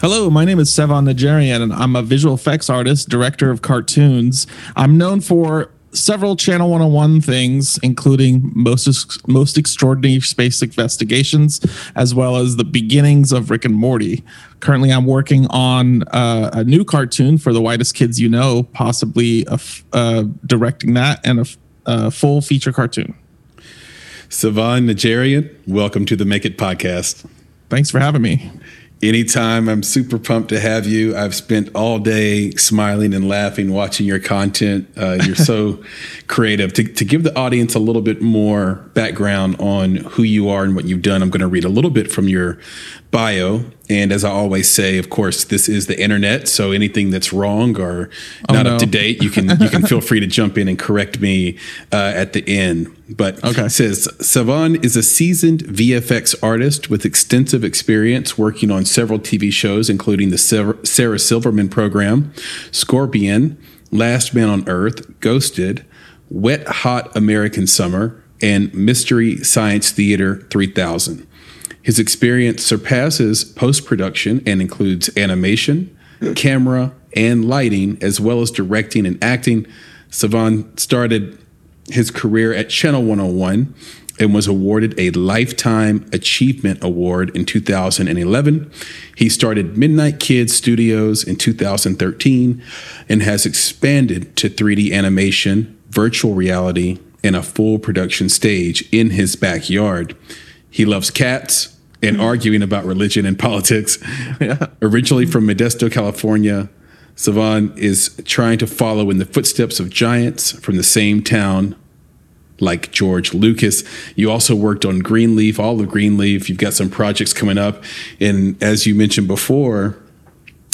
Hello, my name is Sevan Najarian, and I'm a visual effects artist, director of cartoons. I'm known for several Channel 101 things, including most most extraordinary space investigations, as well as the beginnings of Rick and Morty. Currently, I'm working on uh, a new cartoon for the whitest kids you know, possibly uh, directing that and a, full feature cartoon. Sevan Najarian, welcome to the Make It podcast. Thanks for having me. Anytime, I'm super pumped to have you. I've spent all day smiling and laughing watching your content. Uh, you're so creative. To, to give the audience a little bit more background on who you are and what you've done, I'm going to read a little bit from your bio. And as I always say, of course, this is the internet, so anything that's wrong or oh, not no. up to date, you can you can feel free to jump in and correct me uh, at the end. But okay. says Sevan is a seasoned VFX artist with extensive experience working on several TV shows, including the Sarah Silverman program, Scorpion, Last Man on Earth, Ghosted, Wet Hot American Summer, and Mystery Science Theater 3000. His experience surpasses post production and includes animation, camera, and lighting, as well as directing and acting. Sevan started his career at Channel 101 and was awarded a Lifetime Achievement Award in 2011. He started Midnight Kids Studios in 2013 and has expanded to 3D animation, virtual reality, and a full production stage in his backyard. He loves cats and mm-hmm. arguing about religion and politics. Yeah. Originally from Modesto, California, Sevan is trying to follow in the footsteps of giants from the same town like George Lucas. You also worked on Greenleaf, all of Greenleaf. You've got some projects coming up. And as you mentioned before,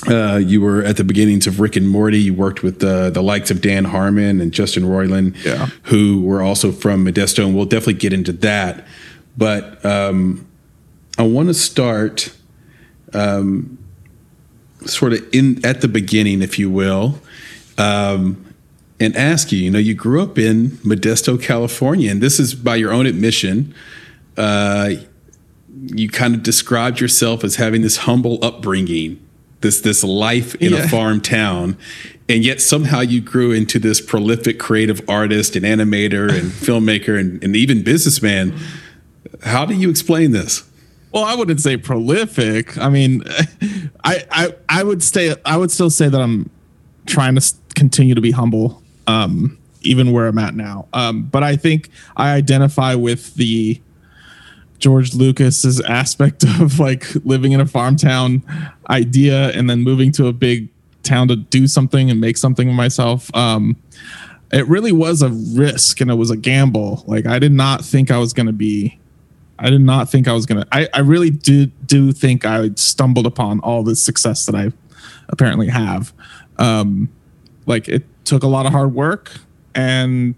uh, you were at the beginnings of Rick and Morty. You worked with the the likes of Dan Harmon and Justin Roiland, yeah. who were also from Modesto, and we'll definitely get into that. But um, I want to start um, sort of in at the beginning, if you will, um, and ask you. You know, you grew up in Modesto, California, and this is by your own admission. Uh, you kind of described yourself as having this humble upbringing, this this life in yeah. a farm town, and yet somehow you grew into this prolific creative artist and animator and filmmaker and, and even businessman how do you explain this? Well, I wouldn't say prolific. I mean, I I I would stay. I would still say that I'm trying to continue to be humble, um, even where I'm at now. Um, but I think I identify with the George Lucas's aspect of like living in a farm town idea and then moving to a big town to do something and make something of myself. Um, it really was a risk and it was a gamble. Like I did not think I was going to be I did not think I was gonna. I, I really do do think I stumbled upon all the success that I apparently have. Um, like it took a lot of hard work and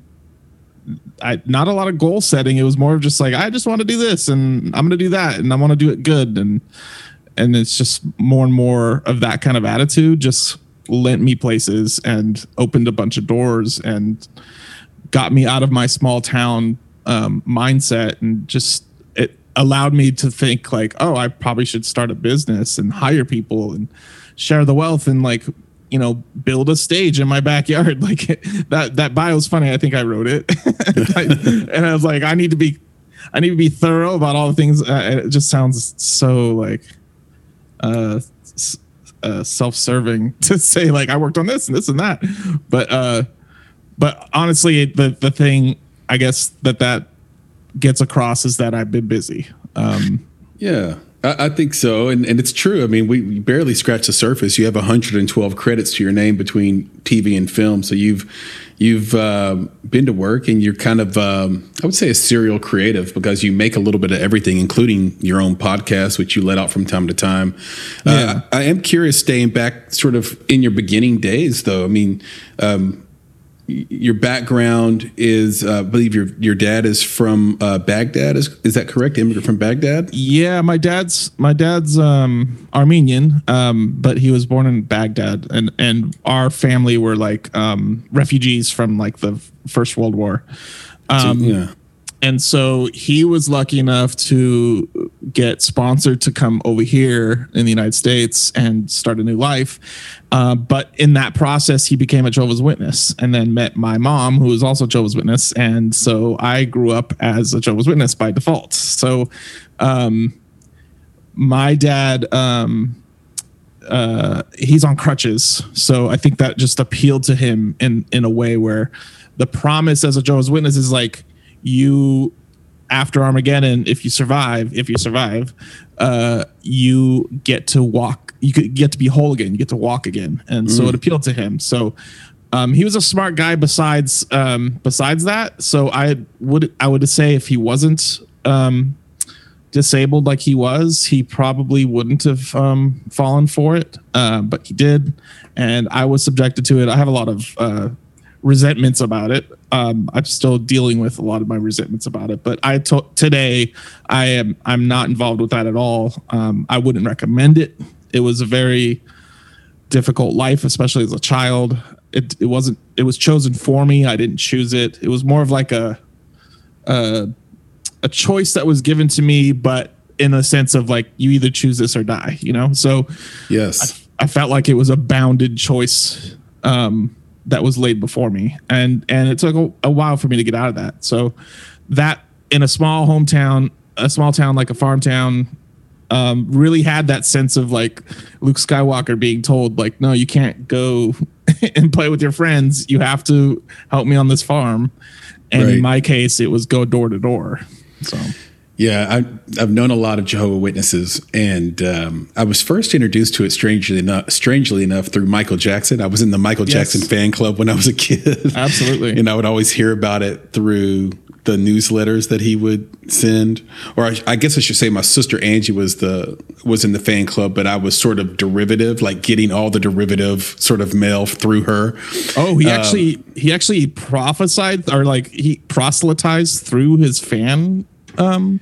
I not a lot of goal setting. It was more of just like I just want to do this and I'm to do that and I want to do it good and and it's just more and more of that kind of attitude just lent me places and opened a bunch of doors and got me out of my small town um, mindset and just allowed me to think like, oh, I probably should start a business and hire people and share the wealth and like, you know, build a stage in my backyard. Like that that bio is funny. I think I wrote it, and I was like, I need to be, I need to be thorough about all the things. Uh, it just sounds so like, uh, uh, self-serving to say like I worked on this and this and that, but uh, but honestly, the the thing I guess that that gets across is that I've been busy. Um, yeah. I, I think so, and and it's true. I mean, we, we barely scratched the surface. You have 112 credits to your name between TV and film, so you've you've uh, been to work and you're kind of um, I would say a serial creative because you make a little bit of everything, including your own podcast, which you let out from time to time. Uh, yeah. Uh, I am curious, staying back sort of in your beginning days, though. I mean. Um, your background is, uh, I believe your your dad is from uh, Baghdad. Is is that correct? Immigrant from Baghdad? Yeah, my dad's my dad's um, Armenian, um, but he was born in Baghdad, and and our family were like um, refugees from like the First World War. So, um, yeah and so he was lucky enough to get sponsored to come over here in the United States and start a new life. Uh, but in that process, he became a Jehovah's Witness and then met my mom, who was also Jehovah's Witness. And so I grew up as a Jehovah's Witness by default. So um, my dad, um, uh, he's on crutches. So I think that just appealed to him in, in a way where the promise as a Jehovah's Witness is like, you after Armageddon, if you survive, if you survive, uh, you get to walk. You get to be whole again. You get to walk again, and mm. so it mm. appealed to him. So um, he was a smart guy. Besides, um, besides that, so I would I would say if he wasn't um, disabled like he was, he probably wouldn't have um, fallen for it. Uh, but he did, and I was subjected to it. I have a lot of uh, resentments about it. Um, I'm still dealing with a lot of my resentments about it, but I to- today I am I'm not involved with that at all. Um, I wouldn't recommend it. It was a very difficult life, especially as a child. It it wasn't it was chosen for me. I didn't choose it. It was more of like a a, a choice that was given to me, but in a sense of like you either choose this or die. You know, so yes, I, I felt like it was a bounded choice. Um, that was laid before me. And and it took a, a, while for me to get out of that. So that in a small hometown a small town like a farm town um, really had that sense of like luke skywalker being told like no you can't go and play with your friends. You have to help me on this farm. And right. in my case it was go door to door. So yeah, I, have known a lot of Jehovah Witnesses, and um, I was first introduced to it strangely enough, strangely enough through Michael Jackson. I was in the Michael yes. Jackson fan club when I was a kid. Absolutely, and I would always hear about it through the newsletters that he would send, or I, I, guess I should say my sister Angie was the was in the fan club, but I was sort of derivative, like getting all the derivative sort of mail through her. Oh, he um, actually he actually prophesied or like he proselytized through his fan um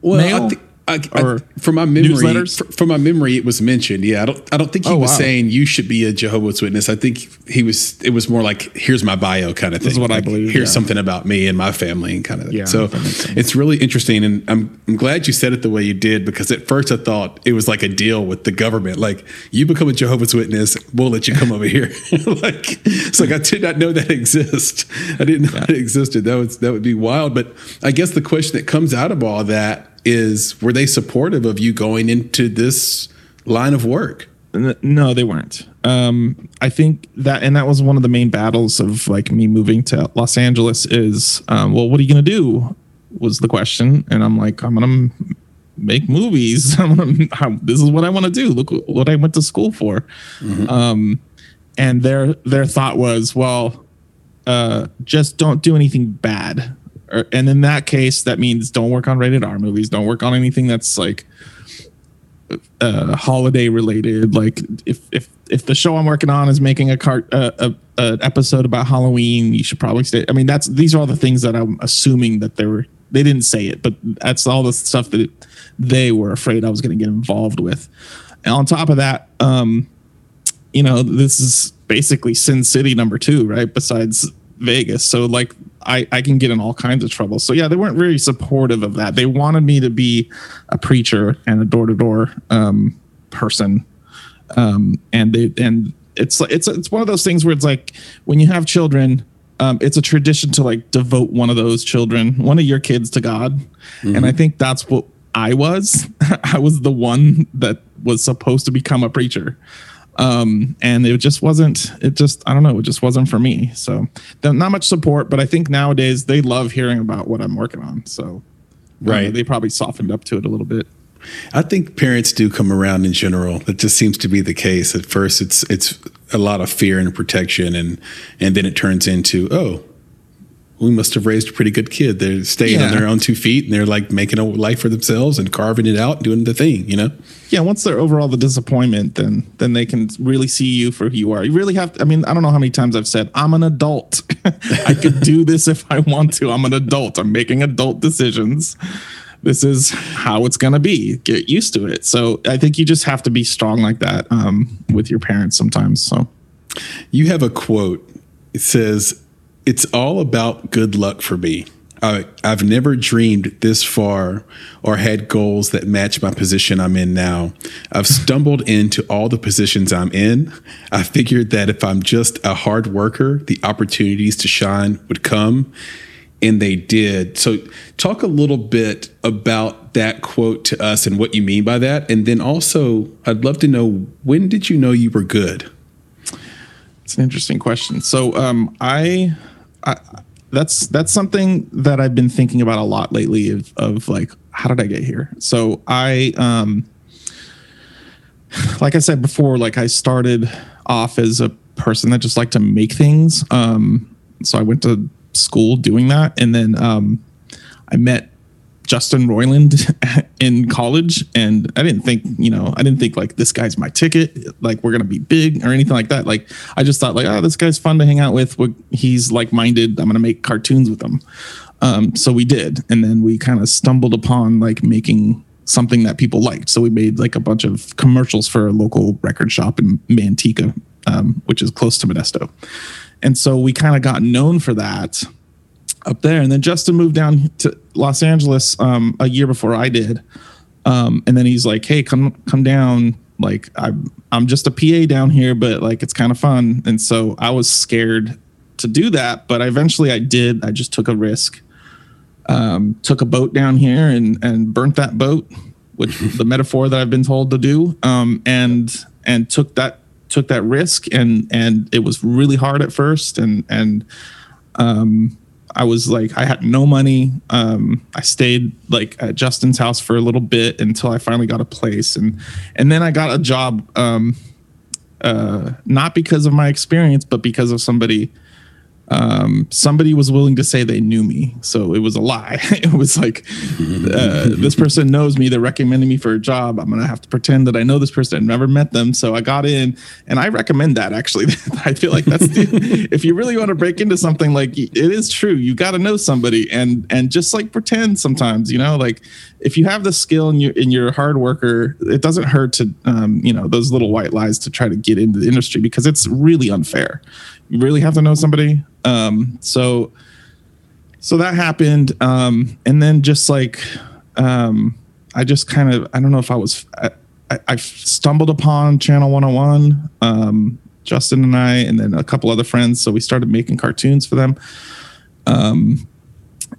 well, mail? I, th- I, from my memory, from my memory, it was mentioned. Yeah, I don't, I don't think he oh, was wow. saying you should be a Jehovah's Witness. I think he was. It was more like, here's my bio kind of thing. This is what like, I believe. Here's yeah. something about me and my family and kind of. Yeah. So it's really interesting, and I'm, I'm glad you said it the way you did because at first I thought it was like a deal with the government, like you become a Jehovah's Witness, we'll let you come over here. like it's like I did not know that exists. I didn't know yeah. it existed. That was that would be wild. But I guess the question that comes out of all that is were they supportive of you going into this line of work? No, they weren't. Um, I think that, and that was one of the main battles of like me moving to Los Angeles is, um, well, what are you going to do? Was the question. And I'm like, I'm going to make movies. I'm gonna, this is what I want to do. Look what I went to school for. Mm-hmm. Um, and their, their thought was, well, uh, just don't do anything bad and in that case, that means don't work on rated R movies. Don't work on anything that's like uh, holiday related. Like if if if the show I'm working on is making a cart uh, a, a episode about Halloween, you should probably stay. I mean, that's these are all the things that I'm assuming that they were. They didn't say it, but that's all the stuff that they were afraid I was going to get involved with. And on top of that, um, you know, this is basically Sin City number two, right? Besides Vegas. So like I, I can get in all kinds of trouble. So yeah, they weren't very supportive of that. They wanted me to be a preacher and a door to door person. Um, and they and it's it's it's one of those things where it's like when you have children, um, it's a tradition to like devote one of those children, one of your kids to God. Mm-hmm. And I think that's what I was. I was the one that was supposed to become a preacher um, and it just wasn't it just i don't know it just wasn't for me so not much support but i think nowadays they love hearing about what i'm working on so right uh, they probably softened up to it a little bit I think parents do come around in general. That just seems to be the case. At first, it's it's a lot of fear and protection, and and then it turns into oh, we must have raised a pretty good kid. They're staying yeah. on their own two feet, and they're like making a life for themselves and carving it out, doing the thing. You know. Yeah. Once they're over all the disappointment, then then they can really see you for who you are. You really have. To, I mean, I don't know how many times I've said I'm an adult. I could do this if I want to. I'm an adult. I'm making adult decisions this is how it's going to be. Get used to it. So I think you just have to be strong like that um, with your parents sometimes. So you have a quote. It says, "It's all about good luck for me." I, I've never dreamed this far or had goals that match my position I'm in now. I've stumbled into all the positions I'm in. I figured that if I'm just a hard worker, the opportunities to shine would come and they did. So, talk a little bit about that quote to us and what you mean by that. And then also, I'd love to know when did you know you were good? It's an interesting question. So, um, I, That's that's something that I've been thinking about a lot lately. Of, of like, how did I get here? So, I, um, like I said before, like I started off as a person that just liked to make things. Um, so I went to school doing that. And then um, I met Justin Roiland in college, and I didn't think, you know, I didn't think like this guy's my ticket, like we're gonna be big or anything like that. Like I just thought like, oh, this guy's fun to hang out with. He's like minded. I'm gonna make cartoons with him. Um, so we did, and then we kind of stumbled upon like making something that people liked. So we made like a bunch of commercials for a local record shop in Manteca, um, which is close to Modesto. And so we kind of got known for that up there. And then Justin moved down to Los Angeles um, a year before I did. Um, and then he's like, "Hey, come come down. Like I'm I'm just a PA down here, but like it's kind of fun." And so I was scared to do that, but eventually I did. I just took a risk. Um, took a boat down here and and burnt that boat, which the metaphor that I've been told to do. Um, and and took that took that risk and and it was really hard at first and and um I was like I had no money. Um I stayed like at Justin's house for a little bit until I finally got a place and and then I got a job um uh not because of my experience but because of somebody um, somebody was willing to say they knew me. So it was a lie. it was like, uh, this person knows me. They're recommending me for a job. I'm going to have to pretend that I know this person. I've never met them. So I got in and I recommend that actually. I feel like that's the, if you really want to break into something like it is true, you got to know somebody and, and just like pretend sometimes, you know, like if you have the skill and you're, and you're a hard worker, it doesn't hurt to, um, you know, those little white lies to try to get into the industry because it's really unfair really have to know somebody. Um, so so that happened, um, and then just like um, I just kind of I don't know if I was I, I stumbled upon Channel 101, um, Justin and I, and then a couple other friends. So we started making cartoons for them. Um,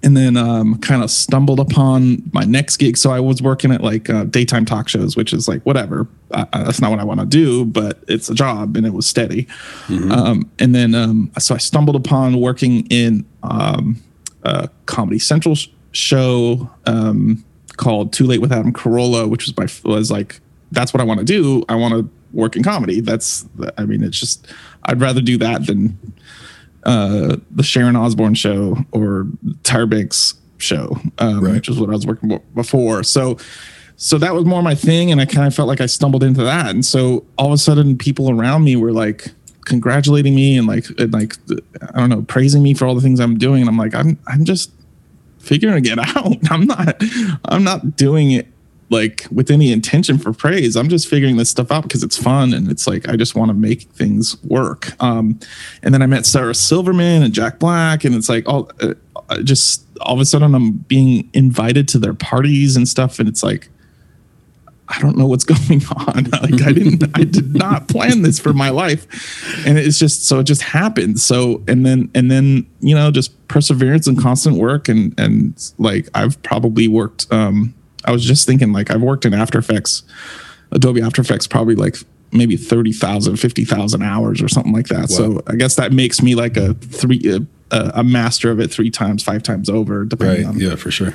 and then um, kind of stumbled upon my next gig. So I was working at like uh, daytime talk shows, which is like whatever. Uh, that's not what I want to do, but it's a job and it was steady. Mm-hmm. Um, and then um, so I stumbled upon working in um, a Comedy Central sh- show um, called Too Late with Adam Carolla, which was my was like that's what I want to do. I want to work in comedy. That's I mean it's just I'd rather do that than uh, the Sharon Osbourne show or Tyra Banks show, um, right. which is what I was working before. So, so that was more my thing, and I kind of felt like I stumbled into that. And so all of a sudden, people around me were like congratulating me and like and like I don't know, praising me for all the things I'm doing. And I'm like, I'm I'm just figuring it out. I'm not I'm not doing it like with any intention for praise. I'm just figuring this stuff out because it's fun and it's like I just want to make things work. Um, and then I met Sarah Silverman and Jack Black, and it's like all uh, uh just all of a sudden I'm being invited to their parties and stuff, and it's like. I don't know what's going on. like I didn't, I did not plan this for my life, and it's just so it just happened. So and then and then you know just perseverance and constant work and and like I've probably worked um, I was just thinking like I've worked in After Effects, Adobe After Effects, probably like maybe 30,000, 50,000 hours or something like that. Wow. So I guess that makes me like a three, a, a, master of it three times, five times over, depending right. on yeah, for sure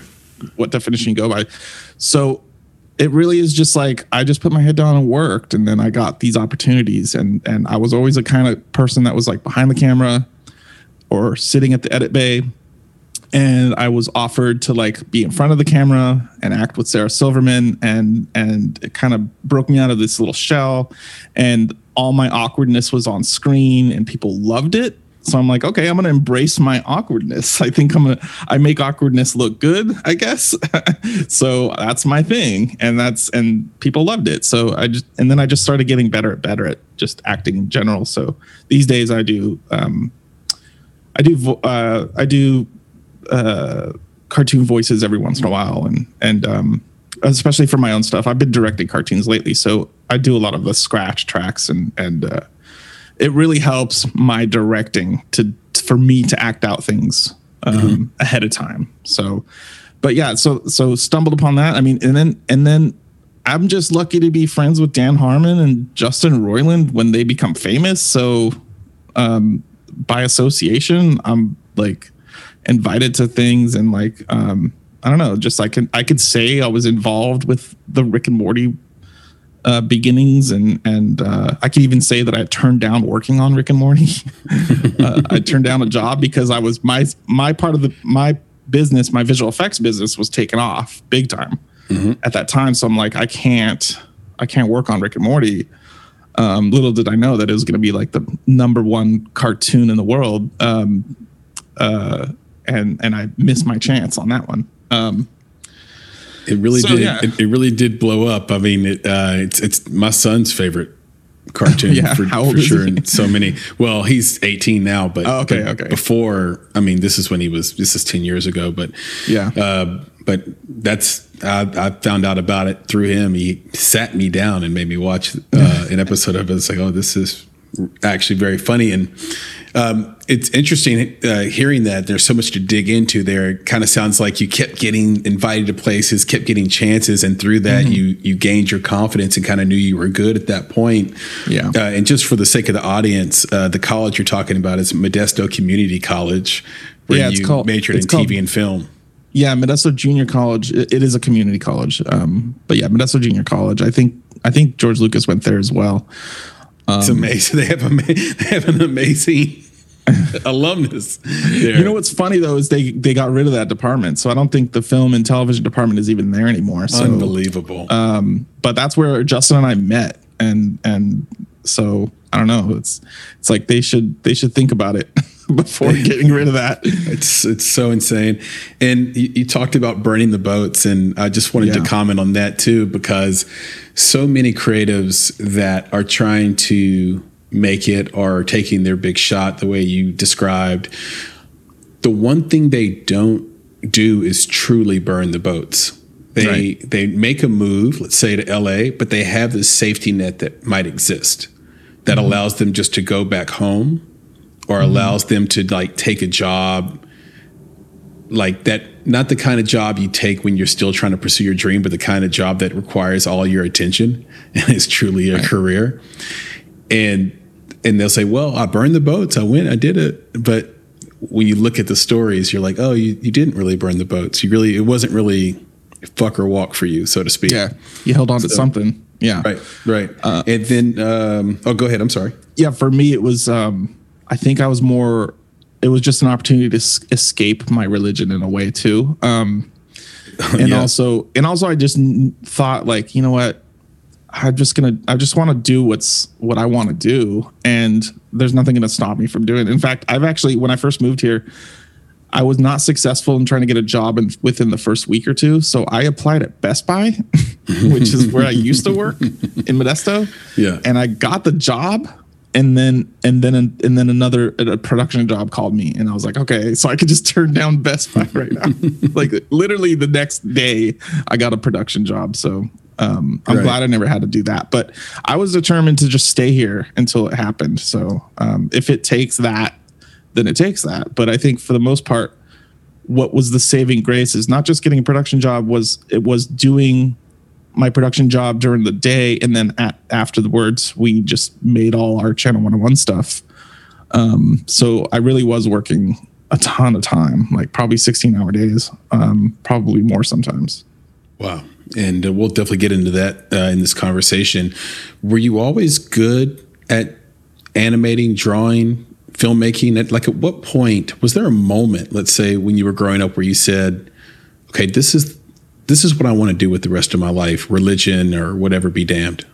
what definition you go by. So, it really is just like I just put my head down and worked, and then I got these opportunities, and and I was always a kind of person that was like behind the camera or sitting at the edit bay, and I was offered to like be in front of the camera and act with Sarah Silverman, and and it kind of broke me out of this little shell, and all my awkwardness was on screen, and people loved it so I'm like, okay, I'm gonna embrace my awkwardness. I think I'm gonna I make awkwardness look good, I guess. so that's my thing. And that's and people loved it. So I just and then I just started getting better at better at just acting in general. So these days I do um I do uh I do uh cartoon voices every once in a while and and um especially for my own stuff. I've been directing cartoons lately, so I do a lot of the scratch tracks and and uh it really helps my directing to for me to act out things um, mm-hmm. ahead of time. So, but yeah, so so stumbled upon that. I mean, and then and then I'm just lucky to be friends with Dan Harmon and Justin Roiland when they become famous. So, um, by association, I'm like invited to things and like um, I don't know, just I can I could say I was involved with the Rick and Morty uh, beginnings, and and uh, I can even say that I turned down working on Rick and Morty. uh, I turned down a job because I was my my part of the my business, my visual effects business, was taken off big time mm-hmm. at that time. So I'm like, I can't I can't work on Rick and Morty. Um, little did I know that it was going to be like the number one cartoon in the world, um, uh, and and I missed my chance on that one. Um, it really so, did. Yeah. It, it, really did blow up. I mean, it, uh, it's it's my son's favorite cartoon yeah, for, for sure. And so many. Well, he's 18 now, but oh, okay, okay. Before, I mean, this is when he was. This is 10 years ago, but yeah. Uh, but that's I, I, found out about it through him. He sat me down and made me watch uh, an episode of it. It's like, oh, this is actually very funny and um, it's interesting uh, hearing that there's so much to dig into there. It kind of sounds like you kept getting invited to places, kept getting chances, and through that mm-hmm. you you gained your confidence and kind of knew you were good at that point. Yeah. Uh, and just for the sake of the audience, uh, the college you're talking about is Modesto Community College, where yeah, you called, majored in called, TV and film. Yeah, Modesto Junior College. it, it is a community college, um, but yeah, Modesto Junior College. I think I think George Lucas went there as well. Um, it's amazing. They have a they have an amazing alumnus. There. You know what's funny though is they they got rid of that department, so I don't think the film and television department is even there anymore. So, Unbelievable. Um, but that's where Justin and I met, and and so I don't know. It's it's like they should they should think about it before getting rid of that. It's it's so insane. And you, you talked about burning the boats, and I just wanted yeah. to comment on that too because so many creatives that are trying to make it or taking their big shot the way you described. The one thing they don't do is truly burn the boats. They right. they make a move, let's say to LA, but they have this safety net that might exist that mm-hmm. allows them just to go back home or mm-hmm. allows them to like take a job like that not the kind of job you take when you're still trying to pursue your dream but the kind of job that requires all your attention and is truly a right. career and and they'll say, "Well, I burned the boats. I went. I did it." But when you look at the stories, you're like, "Oh, you, you didn't really burn the boats. You really it wasn't really fuck or walk for you, so to speak." Yeah, you held on so, to something. Yeah, right, right. Uh, and then, um, oh, go ahead. I'm sorry. Yeah, for me, it was. Um, I think I was more. It was just an opportunity to s- escape my religion in a way too. Um, and yeah. also, and also, I just thought like, you know what? I'm just gonna I just want to do what's what I want to do, and there's nothing gonna stop me from doing it. In fact, I've actually when I first moved here, I was not successful in trying to get a job in, within the first week or two. So I applied at Best Buy, which is where I used to work in Modesto. Yeah, and I got the job, and then and then and then another a production job called me, and I was like, okay, so I could just turn down Best Buy right now. like literally the next day, I got a production job. So um, I'm right. glad I never had to do that, but I was determined to just stay here until it happened. So um, if it takes that, then it takes that. But I think for the most part, what was the saving grace is not just getting a production job was it was doing my production job during the day and then at, afterwards we just made all our channel 101 stuff um, so i really was working a ton of time like probably 16 hour days um, probably more sometimes Wow. And uh, we'll definitely get into that uh, in this conversation. Were you always good at animating, drawing, filmmaking? At like at what point was there a moment, let's say, when you were growing up, where you said, "Okay, this is this is what I want to do with the rest of my life, religion or whatever be damned."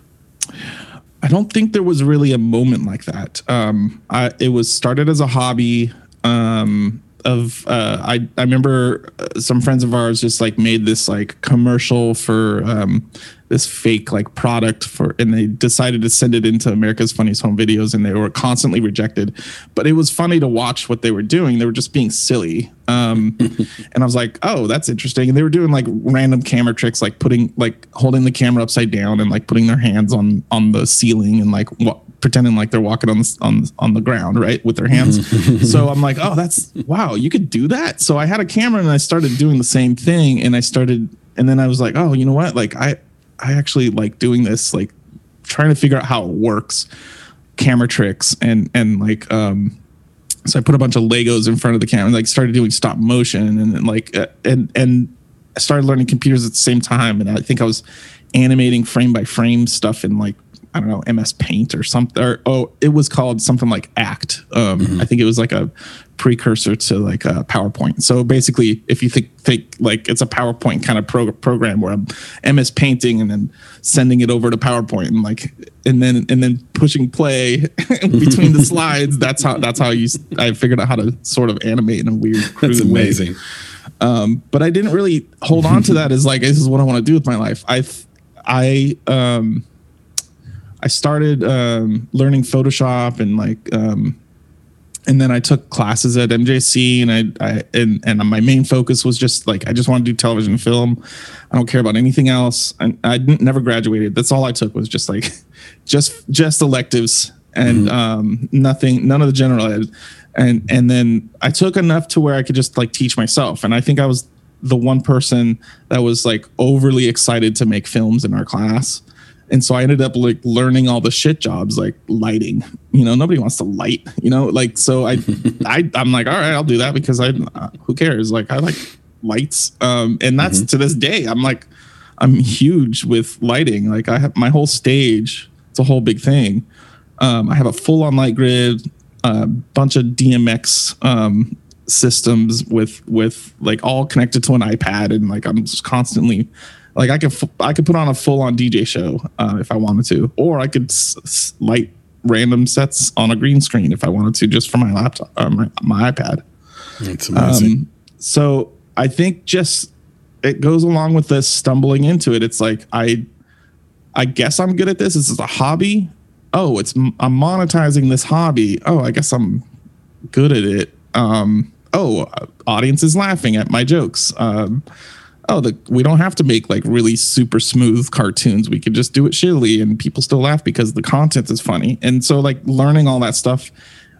I don't think there was really a moment like that. Um, I, it was started as a hobby. Um, of uh, I I remember uh, some friends of ours just like made this like commercial for um, this fake like product for and they decided to send it into America's Funniest Home Videos and they were constantly rejected. But it was funny to watch what they were doing. They were just being silly. Um, and I was like, oh, that's interesting. And they were doing like random camera tricks, like putting like holding the camera upside down and like putting their hands on on the ceiling and like what pretending like they're walking on the on on the ground, right, with their hands. so I'm like, oh, that's wow, you could do that. So I had a camera and I started doing the same thing, and I started, and then I was like, oh, you know what, like I I actually like doing this, like trying to figure out how it works, camera tricks, and and like um. So I put a bunch of Legos in front of the camera, and like started doing stop motion, and, and like uh, and and I started learning computers at the same time, and I think I was animating frame by frame stuff in like I don't know MS Paint or something. Or oh, it was called something like Act. Um, mm-hmm. I think it was like a precursor to like a PowerPoint. So basically, if you think think like it's a PowerPoint kind of pro- program where I'm MS Painting and then sending it over to PowerPoint and like and then and then pushing play between the slides. That's how that's how you. I figured out how to sort of animate in a weird. That's amazing. Way. Um, but I didn't really hold on to that as like this is what I want to do with my life. I I um I started um, learning Photoshop and like, um, and then I took classes at MJC, and I, I and and my main focus was just like I just want to do television film. I don't care about anything else. I, I never graduated. That's all I took was just like, just just electives and mm-hmm. um, nothing, none of the general ed. And and then I took enough to where I could just like teach myself. And I think I was the one person that was like overly excited to make films in our class and so I ended up like learning all the shit jobs like lighting. You know, nobody wants to light. You know, like so I I I'm like all right, I'll do that because I uh, who cares? Like I like lights. Um, and that's mm-hmm. to this day. I'm like I'm huge with lighting. Like I have my whole stage. It's a whole big thing. Um, I have a full on light grid, a bunch of DMX um, systems with with like all connected to an iPad, and like I'm just constantly like I could I could put on a full on DJ show uh, if I wanted to, or I could s- s- light random sets on a green screen if I wanted to, just for my laptop, uh, my, my, iPad. That's amazing. Um, so I think just it goes along with this stumbling into it. It's like I I guess I'm good at this. This is a hobby. Oh, it's I'm monetizing this hobby. Oh, I guess I'm good at it. Um, oh, audience is laughing at my jokes. Um, oh, the, we don't have to make like really super smooth cartoons. We could just do it shittily and people still laugh because the content is funny. And so like learning all that stuff,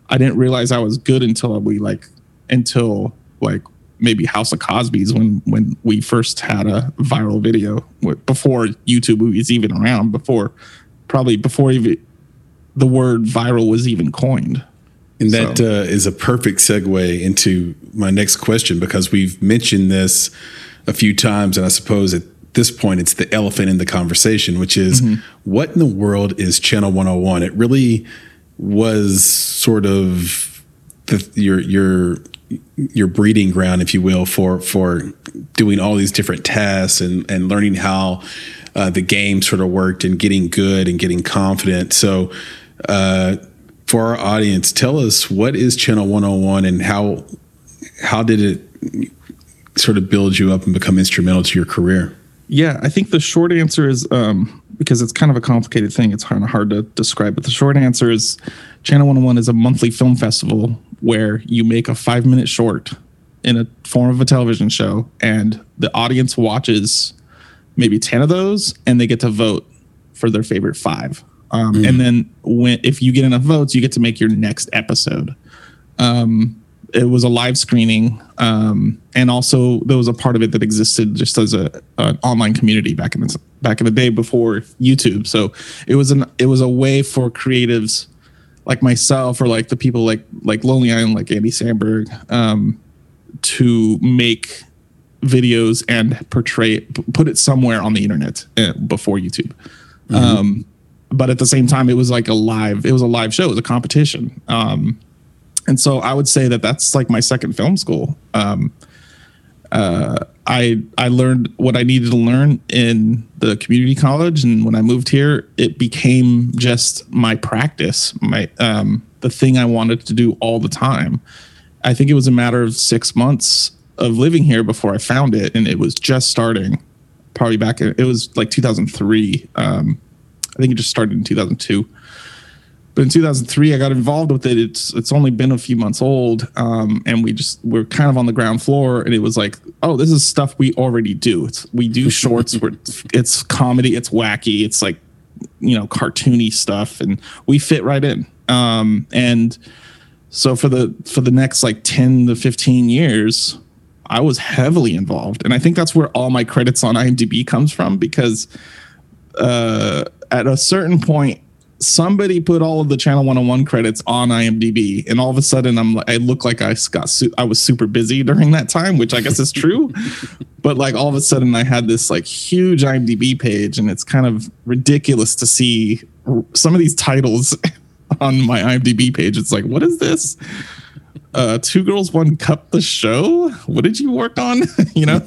I didn't realize I was good until we like until like maybe House of Cosby's when when we first had a viral video before YouTube was even around before probably before even the word viral was even coined. And that so. uh, is a perfect segue into my next question because we've mentioned this a few times, and I suppose at this point it's the elephant in the conversation, which is mm-hmm. what in the world is Channel 101? It really was sort of the, your your your breeding ground, if you will, for for doing all these different tasks and and learning how uh, the game sort of worked and getting good and getting confident. So. Uh, for our audience, tell us what is Channel 101 and how how did it sort of build you up and become instrumental to your career? Yeah, I think the short answer is um, because it's kind of a complicated thing. It's kind of hard to describe, but the short answer is Channel 101 is a monthly film festival where you make a five minute short in a form of a television show, and the audience watches maybe 10 of those and they get to vote for their favorite five. Um, mm. And then when if you get enough votes, you get to make your next episode. Um, it was a live screening, um, and also there was a part of it that existed just as a an online community back in the back in the day before YouTube. So it was an it was a way for creatives like myself or like the people like like Lonely Island, like Andy Samberg, um, to make videos and portray it, put it somewhere on the internet uh, before YouTube. Mm-hmm. Um, but at the same time, it was like a live. It was a live show. It was a competition. Um, and so I would say that that's like my second film school. Um, uh, I I learned what I needed to learn in the community college, and when I moved here, it became just my practice, my um, the thing I wanted to do all the time. I think it was a matter of six months of living here before I found it, and it was just starting. Probably back in, it was like 2003. Um, I think it just started in 2002 but in 2003 i got involved with it. It's it's only been a few months old um, and we just we're kind of on the ground floor and it was like oh this is stuff we already do. It's we do shorts where it's comedy it's wacky it's like you know cartoony stuff and we fit right in. Um, and so for the for the next like 10 to 15 years i was heavily involved and i think that's where all my credits on imdb comes from because uh, at a certain point somebody put all of the channel 101 credits on imdb and all of a sudden i'm like i look like i got su- i was super busy during that time which i guess is true. But like all of a sudden i had this like huge imdb page and it's kind of ridiculous to see some of these titles on my imdb page. It's like what is this? Uh two girls one cup the show? What did you work on? You know?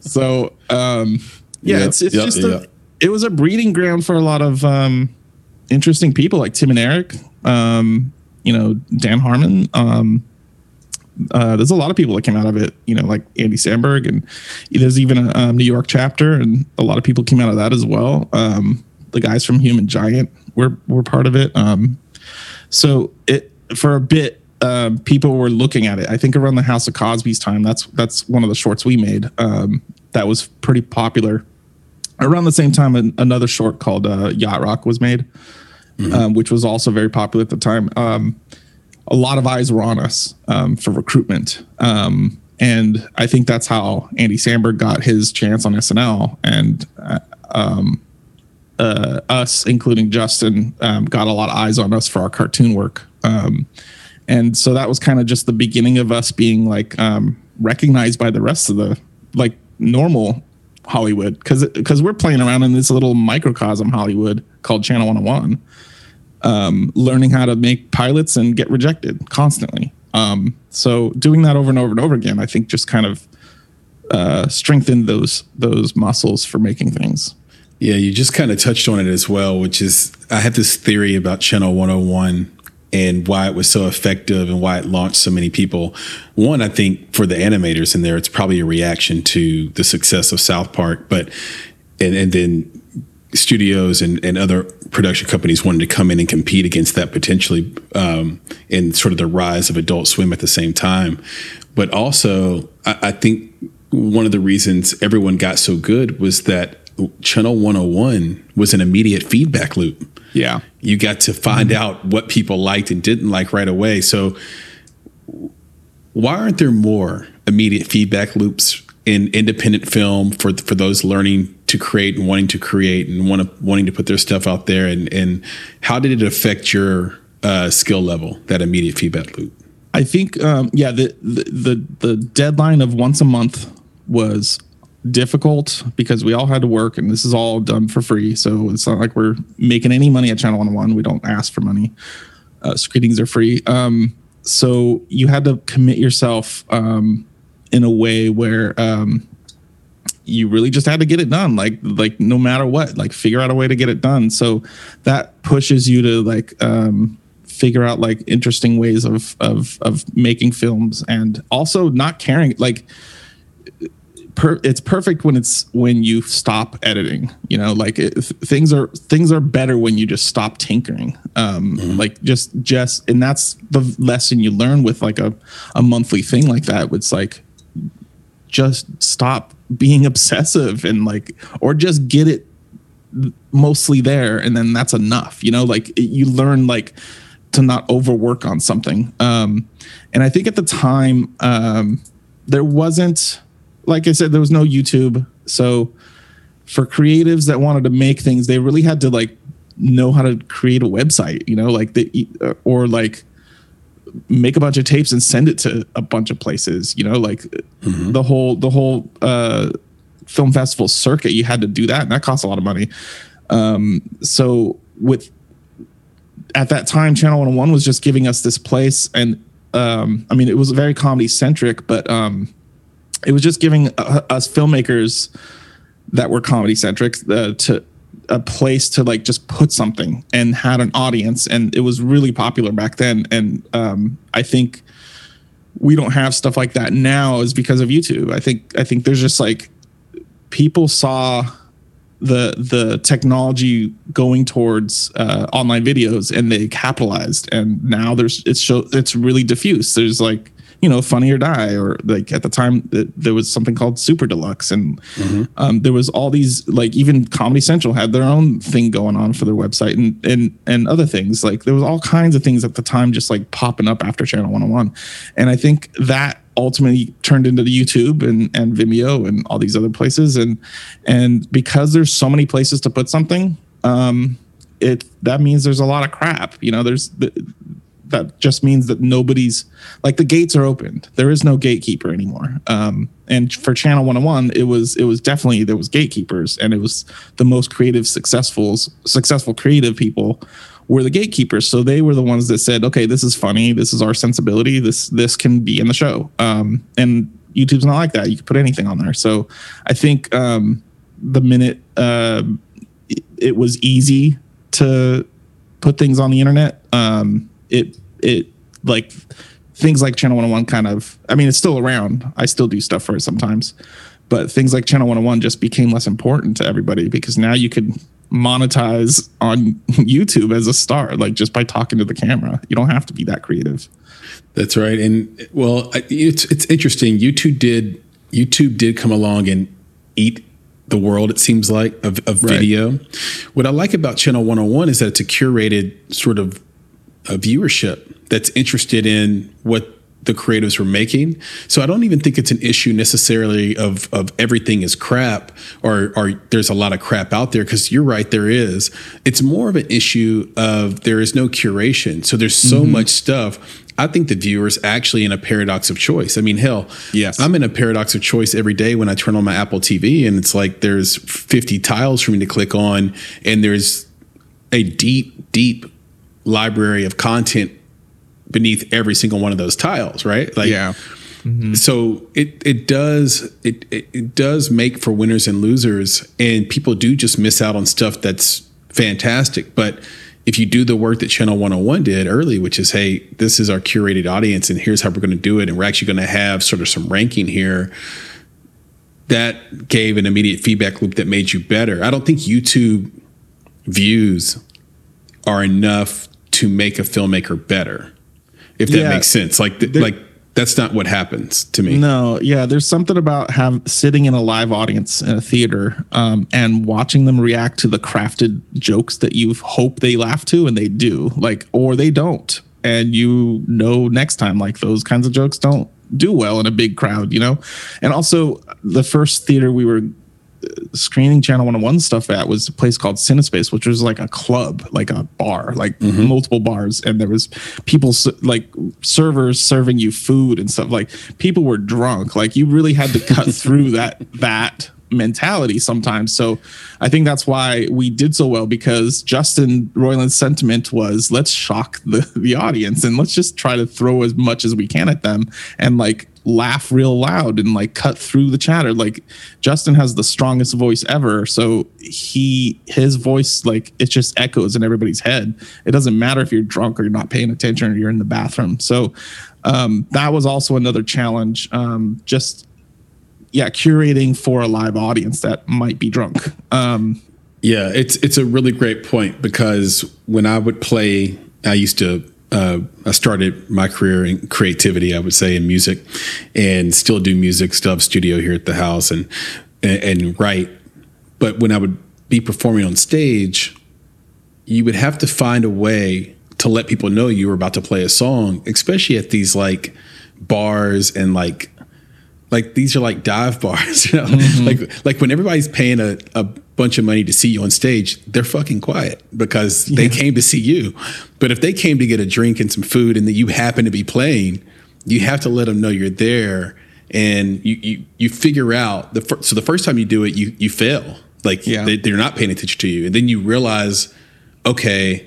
So um yeah, yeah it's it's yeah, just yeah. a it was a breeding ground for a lot of um interesting people like Tim and Eric, um, you know, Dan Harmon. Um, uh, there's a lot of people that came out of it, you know, like Andy Samberg, and there's even a um, New York chapter, and a lot of people came out of that as well. Um, the guys from Human Giant were were part of it. Um, so it for a bit, uh, people were looking at it. I think around the House of Cosby's time, that's that's one of the shorts we made. Um, that was pretty popular. Around the same time, an, another short called uh, Yacht Rock was made mm-hmm. um, which was also very popular at the time. Um, a lot of eyes were on us um, for recruitment. Um, and I think that's how Andy Samberg got his chance on SNL. And uh, um, uh, us, including Justin, got a lot of eyes on us for our cartoon work. and so that was kind of just the beginning of us being like recognized by the rest of the like normal Hollywood because because we're playing around in this little microcosm Hollywood called Channel 101 um, learning how to make pilots and get rejected constantly. Um, so doing that over and over and over again, I think just kind of uh, strengthened those those muscles for making things. Yeah, you just kind of touched on it as well, which is I have this theory about Channel 101 and why it was so effective and why it launched so many people. One, I think for the animators in there, it's probably a reaction to the success of South Park, but and and then studios and, and other production companies wanted to come in and compete against that potentially um, in sort of the rise of adult swim at the same time. But also I, I, think one of the reasons everyone got so good was that channel 101 was an immediate feedback loop. Yeah. You got to find mm-hmm. out what people liked and didn't like right away. So why aren't there more immediate feedback loops in independent film for for those learning to create and wanting to create and want to, wanting to put their stuff out there? And and how did it affect your uh, skill level that immediate feedback loop? I think um, yeah the, the, the deadline of once a month was difficult because we all had to work and this is all done for free. So it's not like we're making any money at channel 101 we don't ask for money. Uh, screenings are free. Um, so you had to commit yourself um, in a way where um, you really just had to get it done like like no matter what like figure out a way to get it done. So that pushes you to like um, figure out like interesting ways of of of making films and also not caring like per, it's perfect when it's when you stop editing you know like it, things are things are better when you just stop tinkering. Um mm-hmm. like just just and that's the lesson you learn with like a a monthly thing like that. It's like just stop being obsessive and like or just get it mostly there and then that's enough you know? Like you learn like to not overwork on something. Um and i think at the time um there wasn't like i said there was no youtube. So for creatives that wanted to make things they really had to like know how to create a website you know? Like the or like make a bunch of tapes and send it to a bunch of places. You know, like mm-hmm. the whole the whole uh, film festival circuit. You had to do that, and that costs a lot of money. Um, so with at that time, Channel 101 was just giving us this place, and um, I mean, it was very comedy centric, but um, it was just giving uh, us filmmakers that were comedy centric uh, to a place to like just put something and had an audience and it was really popular back then and um, i think we don't have stuff like that now is because of youtube. I think i think there's just like people saw the the technology going towards uh, online videos and they capitalized and now there's it's show it's really diffuse. There's like you know, Funny or Die, or like at the time there was something called Super Deluxe, and mm-hmm. um, there was all these like even Comedy Central had their own thing going on for their website, and and and other things like there was all kinds of things at the time just like popping up after Channel 101, and I think that ultimately turned into the YouTube and and Vimeo and all these other places, and and because there's so many places to put something. Um, it that means there's a lot of crap. You know, there's the, that just means that nobody's like the gates are opened. There is no gatekeeper anymore. Um, and for Channel 101, it was it was definitely there was gatekeepers, and it was the most creative, successful, successful creative people were the gatekeepers. So they were the ones that said, okay, this is funny, this is our sensibility, this this can be in the show. Um, and YouTube's not like that. You can put anything on there. So I think um, the minute uh, it, it was easy to put things on the internet, um, it it like things like Channel 101 kind of, I mean, it's still around. I still do stuff for it sometimes, but things like Channel 101 just became less important to everybody because now you could monetize on YouTube as a star, like just by talking to the camera. You don't have to be that creative. That's right. And well, it's, it's interesting. YouTube did, YouTube did come along and eat the world, it seems like, of, of right. video. What I like about Channel 101 is that it's a curated sort of a viewership that's interested in what the creatives were making. So I don't even think it's an issue necessarily of of everything is crap or or there's a lot of crap out there because you're right there is. It's more of an issue of there is no curation. So there's so mm-hmm. much stuff. I think the viewer's actually in a paradox of choice. I mean, hell, yes, I'm in a paradox of choice every day when I turn on my Apple TV and it's like there's 50 tiles for me to click on and there's a deep, deep library of content beneath every single one of those tiles, right? Like, yeah. Mm-hmm. So it it does it, it it does make for winners and losers, and people do just miss out on stuff that's fantastic. But if you do the work that Channel 101 did early, which is, hey, this is our curated audience, and here's how we're going to do it, and we're actually going to have sort of some ranking here. That gave an immediate feedback loop that made you better. I don't think YouTube views are enough to make a filmmaker better if that yeah, makes sense. Like like that's not what happens to me. No yeah there's something about have sitting in a live audience in a theater um, and watching them react to the crafted jokes that you hope they laugh to and they do like or they don't. And you know next time like those kinds of jokes don't do well in a big crowd you know? And also the first theater we were screening channel 101 stuff at was a place called cinespace which was like a club like a bar like mm-hmm. multiple bars and there was people like servers serving you food and stuff like people were drunk like you really had to cut through that that mentality sometimes. So I think that's why we did so well because Justin Roiland's sentiment was let's shock the, the audience and let's just try to throw as much as we can at them and like laugh real loud and like cut through the chatter. Like justin has the strongest voice ever so he his voice like it just echoes in everybody's head. It doesn't matter if you're drunk or you're not paying attention or you're in the bathroom. So um, that was also another challenge um, just yeah curating for a live audience that might be drunk. Um, yeah it's it's a really great point because when i would play i used to uh, I started my career in creativity, I would say, in music, and still do music, still have studio here at the house, and, and and write. But when I would be performing on stage, you would have to find a way to let people know you were about to play a song, especially at these like bars and like like these are like dive bars, you know, mm-hmm. like like when everybody's paying a, a bunch of money to see you on stage, they're fucking quiet because they came to see you. But if they came to get a drink and some food and that you happen to be playing, you have to let them know you're there and you you, you figure out the fir- so the first time you do it you you fail like Yeah. they, they're not paying attention to you and then you realize okay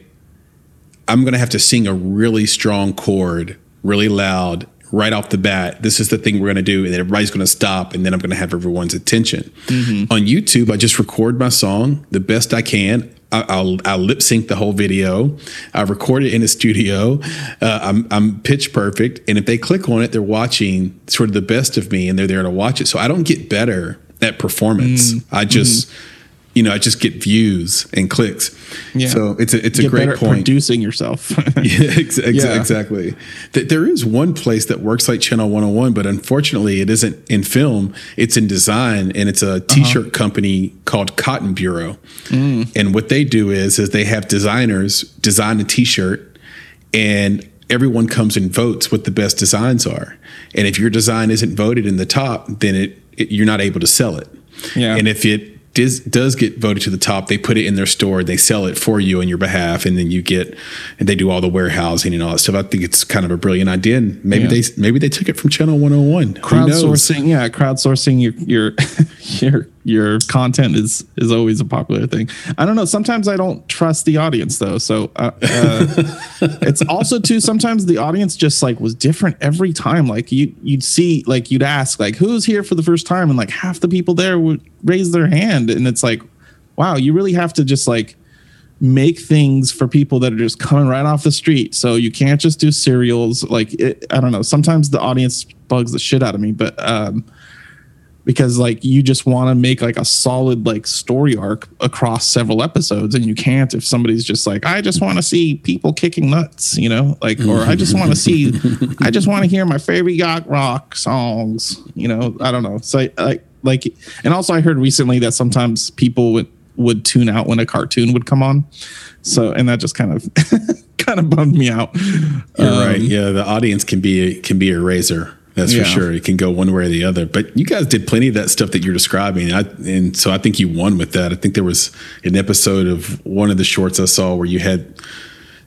i'm going to have to sing a really strong chord really loud right off the bat this is the thing we're going to do and then everybody's going to stop and then i'm going to have everyone's attention mm-hmm. on youtube i just record my song the best i can I- I'll, I'll lip sync the whole video. I record it in a studio. Uh, I'm, I'm pitch perfect. And if they click on it, they're watching sort of the best of me and they're there to watch it. So I don't get better at performance. Mm-hmm. I just, mm-hmm. You know, I just get views and clicks. Yeah. So it's a, it's a Get great point. producing yourself. Yeah, ex- ex- Yeah. exactly. Th- There is one place that works like Channel 101, but unfortunately, it isn't in film. It's in design, and it's a uh-huh. T-shirt company called Cotton Bureau. Mm. And what they do is, is they have designers design a T-shirt, and everyone comes and votes what the best designs are. And if your design isn't voted in the top, then it, it you're not able to sell it. Yeah. And if it does, does get voted to the top, they put it in their store, they sell it for you on your behalf, and then you get, and they do all the warehousing and all that stuff. I think it's kind of a brilliant idea, and maybe Yeah. they maybe they took it from Channel 101. Who knows? crowdsourcing yeah crowdsourcing your your your your content is is always a popular thing i don't know sometimes i don't trust the audience though so uh, uh, it's also too sometimes the audience just like was different every time like you you'd see like you'd ask like who's here for the first time and like half the people there would raise their hand and it's like wow you really have to just like make things for people that are just coming right off the street. So you can't just do serials. Like it, I don't know. Sometimes the audience bugs the shit out of me, but um, because like you just want to make like a solid like story arc across several episodes, and you can't if somebody's just like, I just want to see people kicking nuts, you know, like, or I just want to see, I just want to hear my favorite yacht rock songs, you know. I don't know. So like like, and also I heard recently that sometimes people would would tune out when a cartoon would come on. So, and that just kind of kind of bummed me out. You're Um, right. Yeah, the audience can be can be a razor. That's Yeah. for sure. It can go one way or the other. But you guys did plenty of that stuff that you're describing. I, and so I think you won with that. I think there was an episode of one of the shorts I saw where you had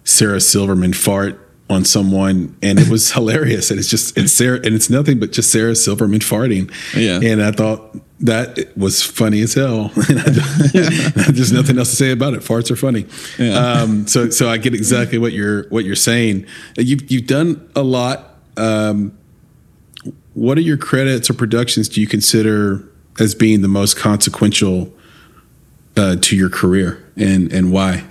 Sarah Silverman fart on someone and it was hilarious. And it's just it's Sarah and it's nothing but just Sarah Silverman farting. Yeah. And I thought that was funny as hell. And there's nothing else to say about it. Farts are funny. Yeah. Um, so so I get exactly what you're what you're saying. You've you've done a lot. Um, what are your credits or productions do you consider as being the most consequential uh, to your career and and why?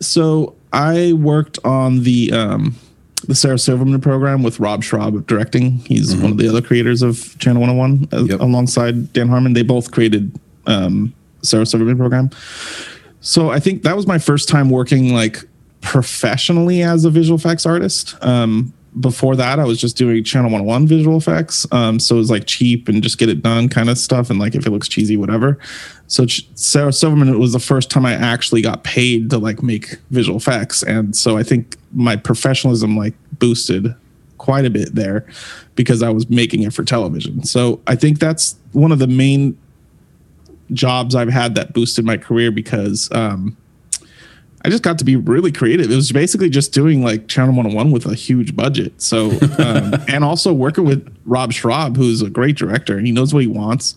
so I worked on the um, the Sarah Silverman program with Rob Schrab directing. He's one of the other creators of Channel 101 uh, Yep. alongside Dan Harmon. They both created um, Sarah Silverman program. So I think that was my first time working like professionally as a visual effects artist. Um, before that, I was just doing Channel 101 visual effects. Um, so it was like cheap and just get it done kind of stuff. And like if it looks cheesy, whatever. So Sarah Silverman was the first time I actually got paid to like make visual effects. And so I think my professionalism like boosted quite a bit there because I was making it for television. So I think that's one of the main jobs I've had that boosted my career because um, I just got to be really creative. It was basically just doing like Channel 101 with a huge budget. So, um, and also working with Rob Schrab, who's a great director and he knows what he wants.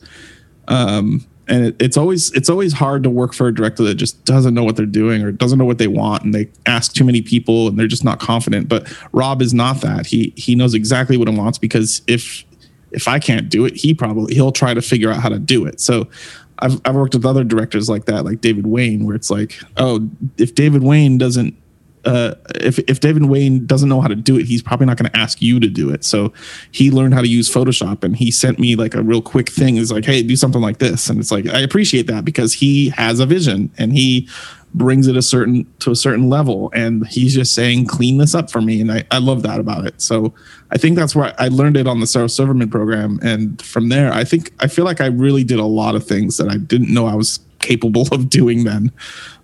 Um, and it, it's always it's always hard to work for a director that just doesn't know what they're doing or doesn't know what they want, and they ask too many people and they're just not confident. But Rob is not that. He he knows exactly what he wants because if if I can't do it, he probably he'll try to figure out how to do it. So I've I've worked with other directors like that, like David Wain, where it's like, oh, if David Wain doesn't uh, if if David Wain doesn't know how to do it, he's probably not going to ask you to do it. So he learned how to use Photoshop, and he sent me like a real quick thing. He's like, "Hey, do something like this," and it's like I appreciate that because he has a vision and he brings it a certain to a certain level, and he's just saying, "Clean this up for me," and I I love that about it. So I think that's where I learned it on the Sarah Silverman program, and from there, I think I feel like I really did a lot of things that I didn't know I was capable of doing then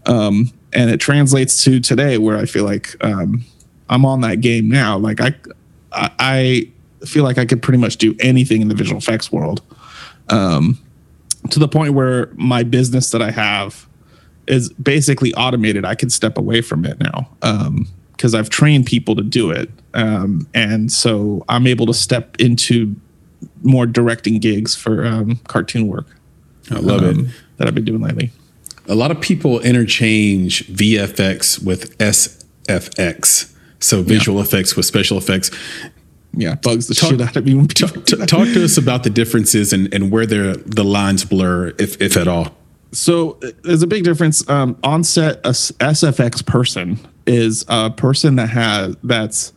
um, and it translates to today where I feel like um, I'm on that game now. Like I, I, I feel like I could pretty much do anything in the visual effects world. Um, to the point where my business that I have is basically automated. I can step away from it now because um, I've trained people to do it, um, and so I'm able to step into more directing gigs for um, cartoon work. I love it um, that I've been doing lately. A lot of people interchange VFX with SFX, so visual yeah. effects with special effects. Yeah, bugs the talk, shit out of me. Talk, talk to us about the differences and, and where the lines blur, if if at all. So there's a big difference. Um, on set, a SFX person is a person that has that's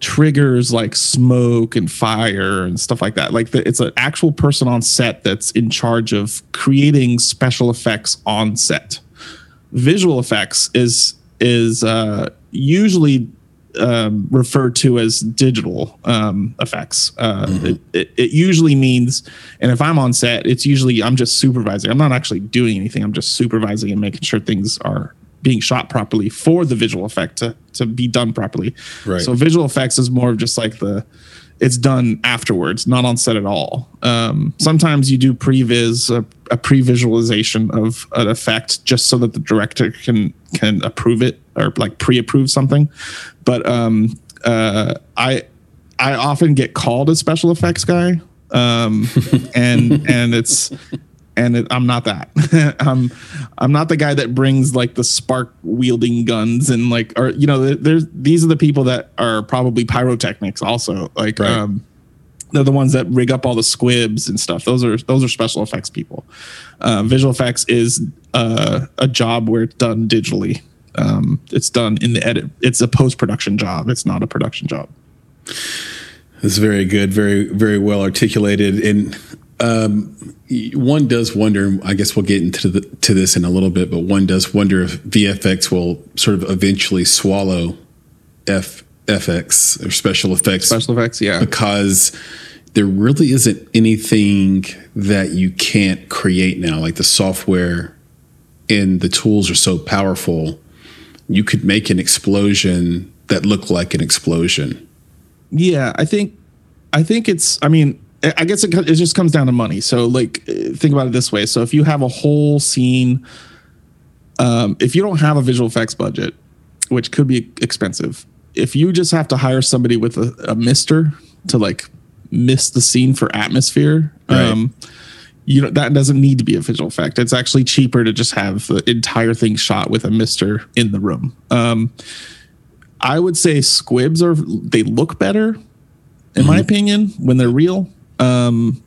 triggers like smoke and fire and stuff like that. Like the, it's an actual person on set that's in charge of creating special effects on set. Visual effects is is uh, usually um, referred to as digital um, effects. Uh, mm-hmm. it, it, it, usually means, and if I'm on set, it's usually I'm just supervising. I'm not actually doing anything. I'm just supervising and making sure things are being shot properly for the visual effect to, to be done properly. Right. So visual effects is more of just like the it's done afterwards, not on set at all. Um, sometimes you do previs a, a pre-visualization of an effect just so that the director can can approve it or like pre-approve something. But um, uh, I I often get called a special effects guy, um, and and it's and it, I'm not that. I'm I'm not the guy that brings like the spark wielding guns and like or you know there's these are the people that are probably pyrotechnics also like right. um they're the ones that rig up all the squibs and stuff. Those are those are special effects people. Uh, visual effects is uh, a job where it's done digitally. Um, it's done in the edit. It's a post production job. It's not a production job. That's very good. Very very well articulated. And um, one does wonder. I guess we'll get into the, to this in a little bit, but one does wonder if VFX will sort of eventually swallow F FX or special effects. Special effects, yeah, because there really isn't anything that you can't create now. Like the software and the tools are so powerful, you could make an explosion that looked like an explosion. Yeah, I think, I think it's. I mean, I guess it, it just comes down to money. So, like, think about it this way. So, if you have a whole scene, um, if you don't have a visual effects budget, which could be expensive, if you just have to hire somebody with a, a mister to like miss the scene for atmosphere, right. um, you know that doesn't need to be a visual effect. It's actually cheaper to just have the entire thing shot with a mister in the room. Um, I would say squibs are they look better, in mm-hmm. my opinion, when they're real. Um,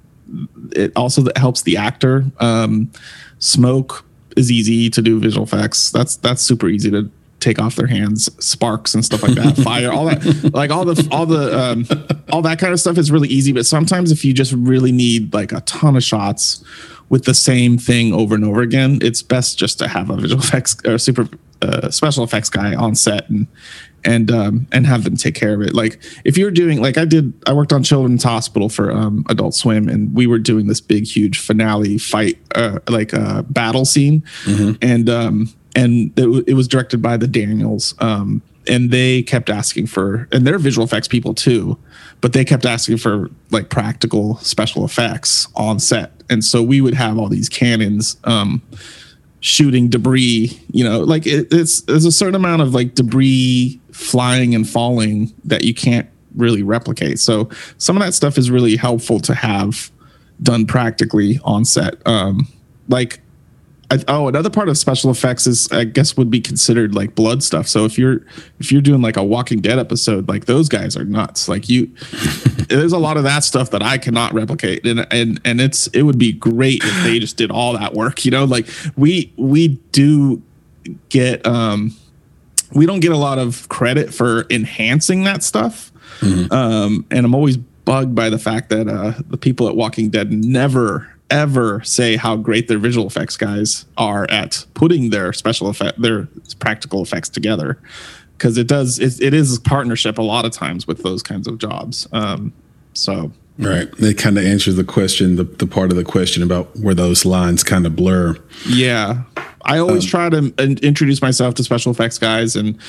it also helps the actor. Um, smoke is easy to do visual effects. That's that's super easy to take off their hands. Sparks and stuff like that, fire, all that, like all the all the um, all that kind of stuff is really easy. But sometimes if you just really need like a ton of shots with the same thing over and over again, it's best just to have a visual effects or super uh, special effects guy on set and and um, and have them take care of it. Like if you're doing like I did, I worked on Children's Hospital for um, Adult Swim, and we were doing this big, huge finale fight, uh, like a uh, battle scene, mm-hmm. and um, and it, it, was directed by the Daniels, um, and they kept asking for, and they're visual effects people too, but they kept asking for like practical special effects on set, and so we would have all these cannons. Um, shooting debris you know like it, it's there's a certain amount of like debris flying and falling that you can't really replicate. So some of that stuff is really helpful to have done practically on set. Um, like, I, oh, another part of special effects is, I guess, would be considered like blood stuff. So if you're if you're doing like a Walking Dead episode, like those guys are nuts. Like you, there's a lot of that stuff that I cannot replicate, and and and it's it would be great if they just did all that work. You know, like we we do get um we don't get a lot of credit for enhancing that stuff. Mm-hmm. Um, and I'm always bugged by the fact that uh, the people at Walking Dead never ever say how great their visual effects guys are at putting their special effect their practical effects together. Because it does it, it is a partnership a lot of times with those kinds of jobs. Um, so. Right. It kind of answers the question the, the part of the question about where those lines kind of blur. Yeah. I always um, try to introduce myself to special effects guys and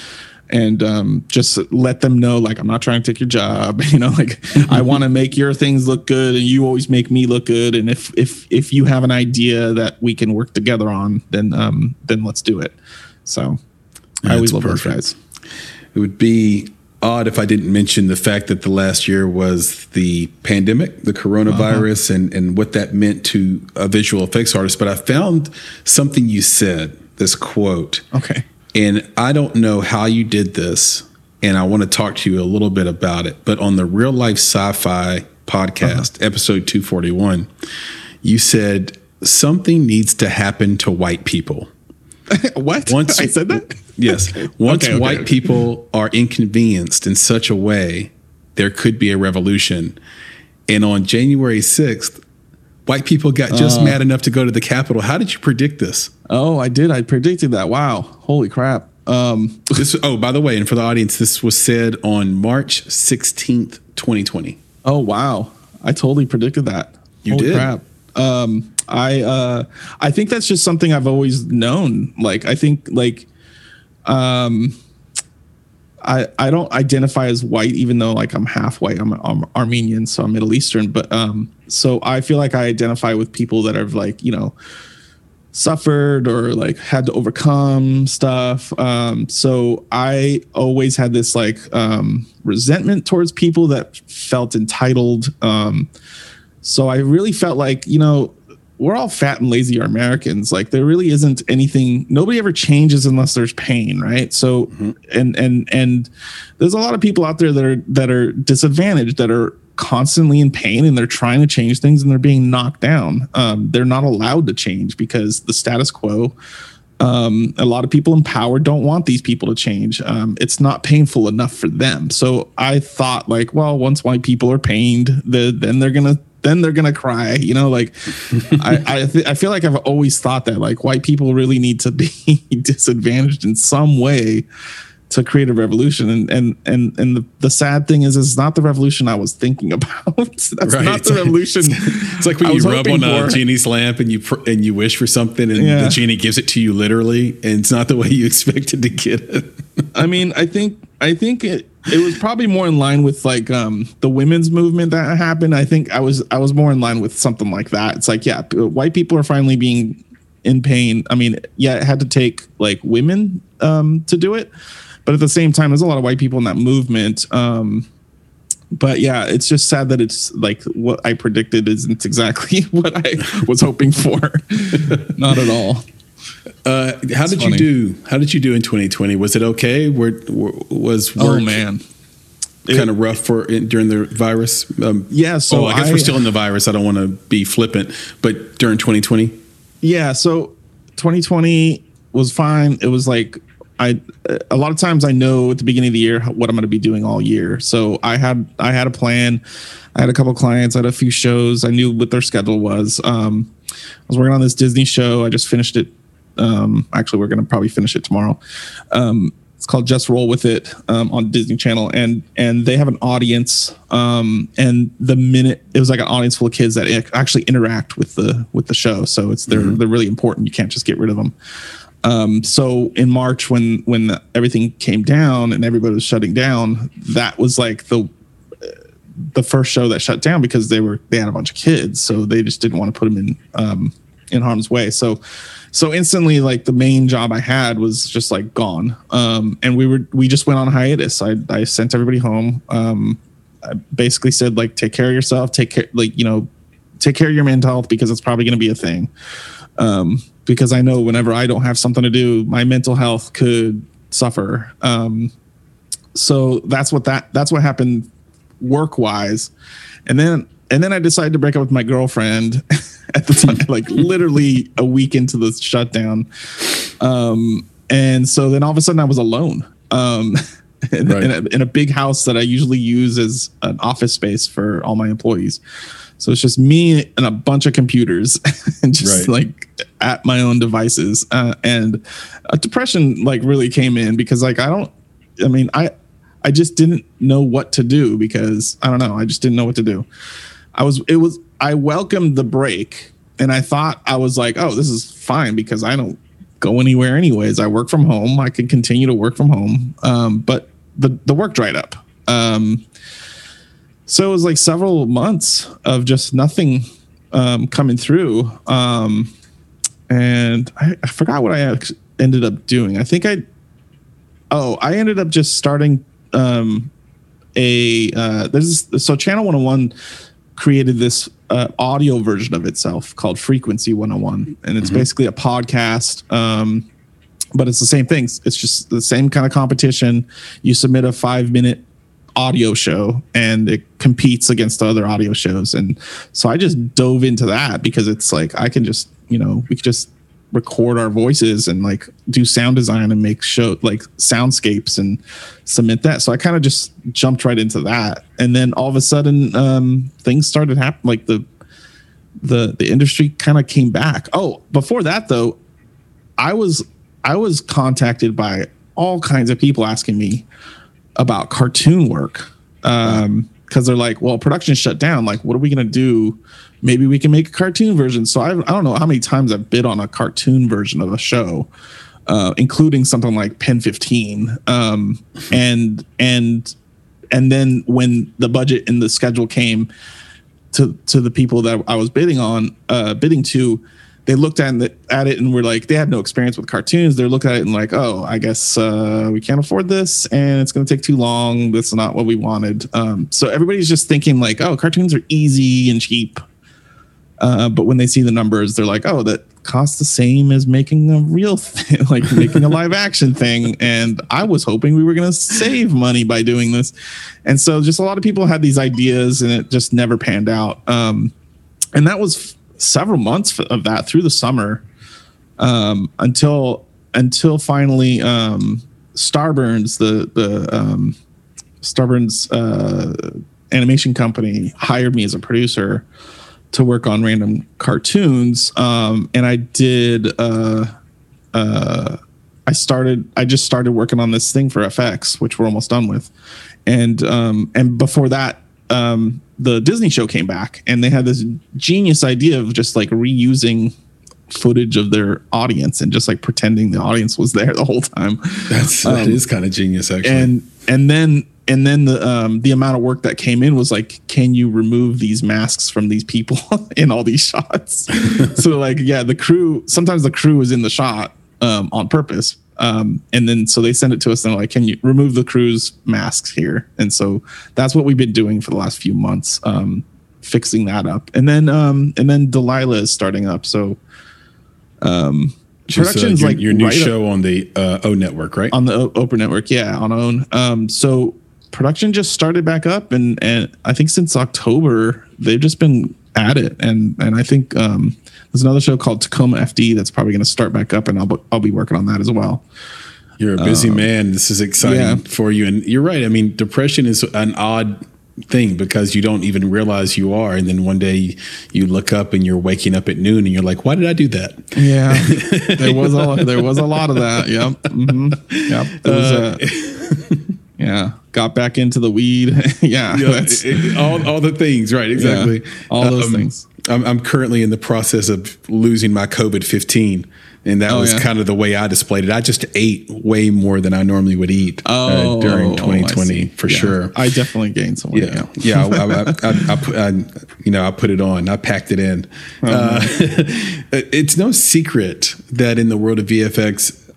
and um, just let them know like I'm not trying to take your job. You know, like I want to make your things look good, and you always make me look good. And if if if you have an idea that we can work together on, then um, then let's do it. So I always love perfect. those guys. It would be odd if I didn't mention the fact that the last year was the pandemic, the coronavirus, uh-huh. and, and what that meant to a visual effects artist. But I found something you said, this quote. Okay. And I don't know how you did this, and I want to talk to you a little bit about it. But on the Real Life Sci Fi podcast, uh-huh. episode 241, you said something needs to happen to white people. what? Once I said that? Yes. Once okay, okay, white people are inconvenienced in such a way, there could be a revolution. And on January 6th, white people got just uh, mad enough to go to the Capitol. How did you predict this? Oh, I did. I predicted that. Wow. Holy crap. Um, this, oh, by the way, and for the audience, this was said on March 16th, 2020. Oh, wow. I totally predicted that. You Holy did. Crap. Um, I uh, I think that's just something I've always known. Like I think like um I I don't identify as white even though like I'm half white. I'm, I'm Armenian, so I'm Middle Eastern, but um so I feel like I identify with people that have like, you know, suffered or like had to overcome stuff. Um, so I always had this like um, resentment towards people that felt entitled. Um, so I really felt like, you know, we're all fat and lazy Americans. Like there really isn't anything. Nobody ever changes unless there's pain, right? So, mm-hmm. and and and there's a lot of people out there that are that are disadvantaged, that are constantly in pain, and they're trying to change things, and they're being knocked down. Um, they're not allowed to change because the status quo. Um, a lot of people in power don't want these people to change. Um, it's not painful enough for them. So I thought, like, well, once white people are pained, the, then they're gonna then they're gonna cry. You know, like I I, th- I feel like I've always thought that like white people really need to be disadvantaged in some way to create a revolution. And and and and the, the sad thing is it's not the revolution i was thinking about. That's right. not the revolution it's like when you rub on a genie's lamp and you pr- and you wish for something and yeah. the genie gives it to you literally and it's not the way you expected to get it. I mean i think i think it it was probably more in line with like um the women's movement that happened. I think i was i was more in line with something like that. It's like yeah white people are finally being in pain. I mean yeah it had to take like women um to do it but at the same time, there's a lot of white people in that movement. Um, but yeah, it's just sad that it's like what I predicted isn't exactly what I was hoping for. Not at all. Uh, how it's did funny. you do? How did you do in 2020? Was it okay? Were, were was oh, work oh man kind of rough for during the virus? Um, yeah. So oh, I guess I, we're still in the virus. I don't want to be flippant, but during 2020. Yeah. So 2020 was fine. It was like I a lot of times I know at the beginning of the year what I'm going to be doing all year. So I had I had a plan. I had a couple clients. I had a few shows. I knew what their schedule was. Um, I was working on this Disney show. I just finished it. Um, actually, we're going to probably finish it tomorrow. Um, it's called Just Roll with It um, on Disney Channel, and and they have an audience. Um, and the minute it was like an audience full of kids that actually interact with the with the show, so it's they're mm-hmm. they're really important. You can't just get rid of them. Um, so in March, when when the, everything came down and everybody was shutting down, that was like the the first show that shut down because they were they had a bunch of kids, so they just didn't want to put them in um, in harm's way. So so instantly, like the main job I had was just like gone, um, and we were we just went on hiatus. I I sent everybody home. Um, I basically said like take care of yourself, take care like you know take care of your mental health because it's probably going to be a thing. Um, because I know whenever I don't have something to do, my mental health could suffer. Um, so that's what that that's what happened work wise, and then and then I decided to break up with my girlfriend at the time, like literally a week into the shutdown. Um, and so then all of a sudden I was alone. Um, in, right. in, a, in a big house that I usually use as an office space for all my employees. So it's just me and a bunch of computers and just right. like at my own devices. Uh, and a depression like really came in because like I don't I mean I I just didn't know what to do because I don't know, I just didn't know what to do. I was it was I welcomed the break and I thought I was like, "Oh, this is fine because I don't go anywhere anyways. I work from home. I could continue to work from home. Um, but the the work dried up. Um, so it was like several months of just nothing um, coming through. Um, and I, I forgot what I ended up doing. I think I, oh, I ended up just starting um, a uh, there's so Channel 101 created this uh, audio version of itself called Frequency 101, and it's mm-hmm. basically a podcast. Um, but it's the same thing. It's just the same kind of competition. You submit a five minute audio show and it competes against other audio shows. And so I just dove into that because it's like I can just, you know, we could just record our voices and like do sound design and make show like soundscapes and submit that. So I kind of just jumped right into that. And then all of a sudden um things started happening like the the the industry kind of came back. Oh, before that though, I was I was contacted by all kinds of people asking me about cartoon work. Um because they're like, well, production shut down. Like, what are we gonna do maybe we can make a cartoon version. So I, I don't know how many times I've bid on a cartoon version of a show, uh, including something like Pen 15. Um, and and and then when the budget and the schedule came to to the people that I was bidding on, uh, bidding to, they looked at it, at it and were like, they had no experience with cartoons. They're looking at it and like, oh, I guess uh, we can't afford this, and it's going to take too long. This is not what we wanted. Um, so everybody's just thinking like, oh, cartoons are easy and cheap. Uh, but when they see the numbers, they're like, oh, that costs the same as making a real thing, like making a live action thing. And I was hoping we were going to save money by doing this. And so just a lot of people had these ideas and it just never panned out. Um, and that was several months of that through the summer um, until until finally um, Starburns, the the um, Starburns uh, animation company, hired me as a producer to work on random cartoons. Um, and I did, uh, uh, I started, I just started working on this thing for FX, which we're almost done with. And, um, and before that, um, the Disney show came back and they had this genius idea of just like reusing footage of their audience and just like pretending the audience was there the whole time. That's, that um, is kind of genius actually. And, and then and then the um, the amount of work that came in was like, can you remove these masks from these people in all these shots? so like, yeah, the crew sometimes the crew is in the shot um, on purpose, um, and then so they send it to us and like, can you remove the crew's masks here? And so that's what we've been doing for the last few months, um, fixing that up. And then um, and then Delilah is starting up, so. Um, production's uh, your, like your new right show up, on the uh, O network, right? On the o- Oprah network, yeah, on OWN. Um, so production just started back up, and and I think since October they've just been at it, and and I think um, there's another show called Tacoma FD that's probably going to start back up, and I'll I'll be working on that as well. You're a busy uh, man. This is exciting yeah. for you, and you're right. I mean, depression is an odd thing because you don't even realize you are and then one day you look up and you're waking up at noon and you're like why did i do that yeah there was a there was a lot of that yep mm-hmm. yep was, uh, uh, yeah got back into the weed yeah, yeah it, all, all the things right exactly yeah, all those um, things I'm, I'm currently in the process of losing my covid-15 and that oh, was yeah. kind of the way I displayed it. I just ate way more than I normally would eat oh, uh, during 2020 for yeah. sure. I definitely gained some weight. Yeah, yeah. I, I, I, I, put, I, you know, I put it on. I packed it in. Oh, uh, it's no secret that in the world of VFX,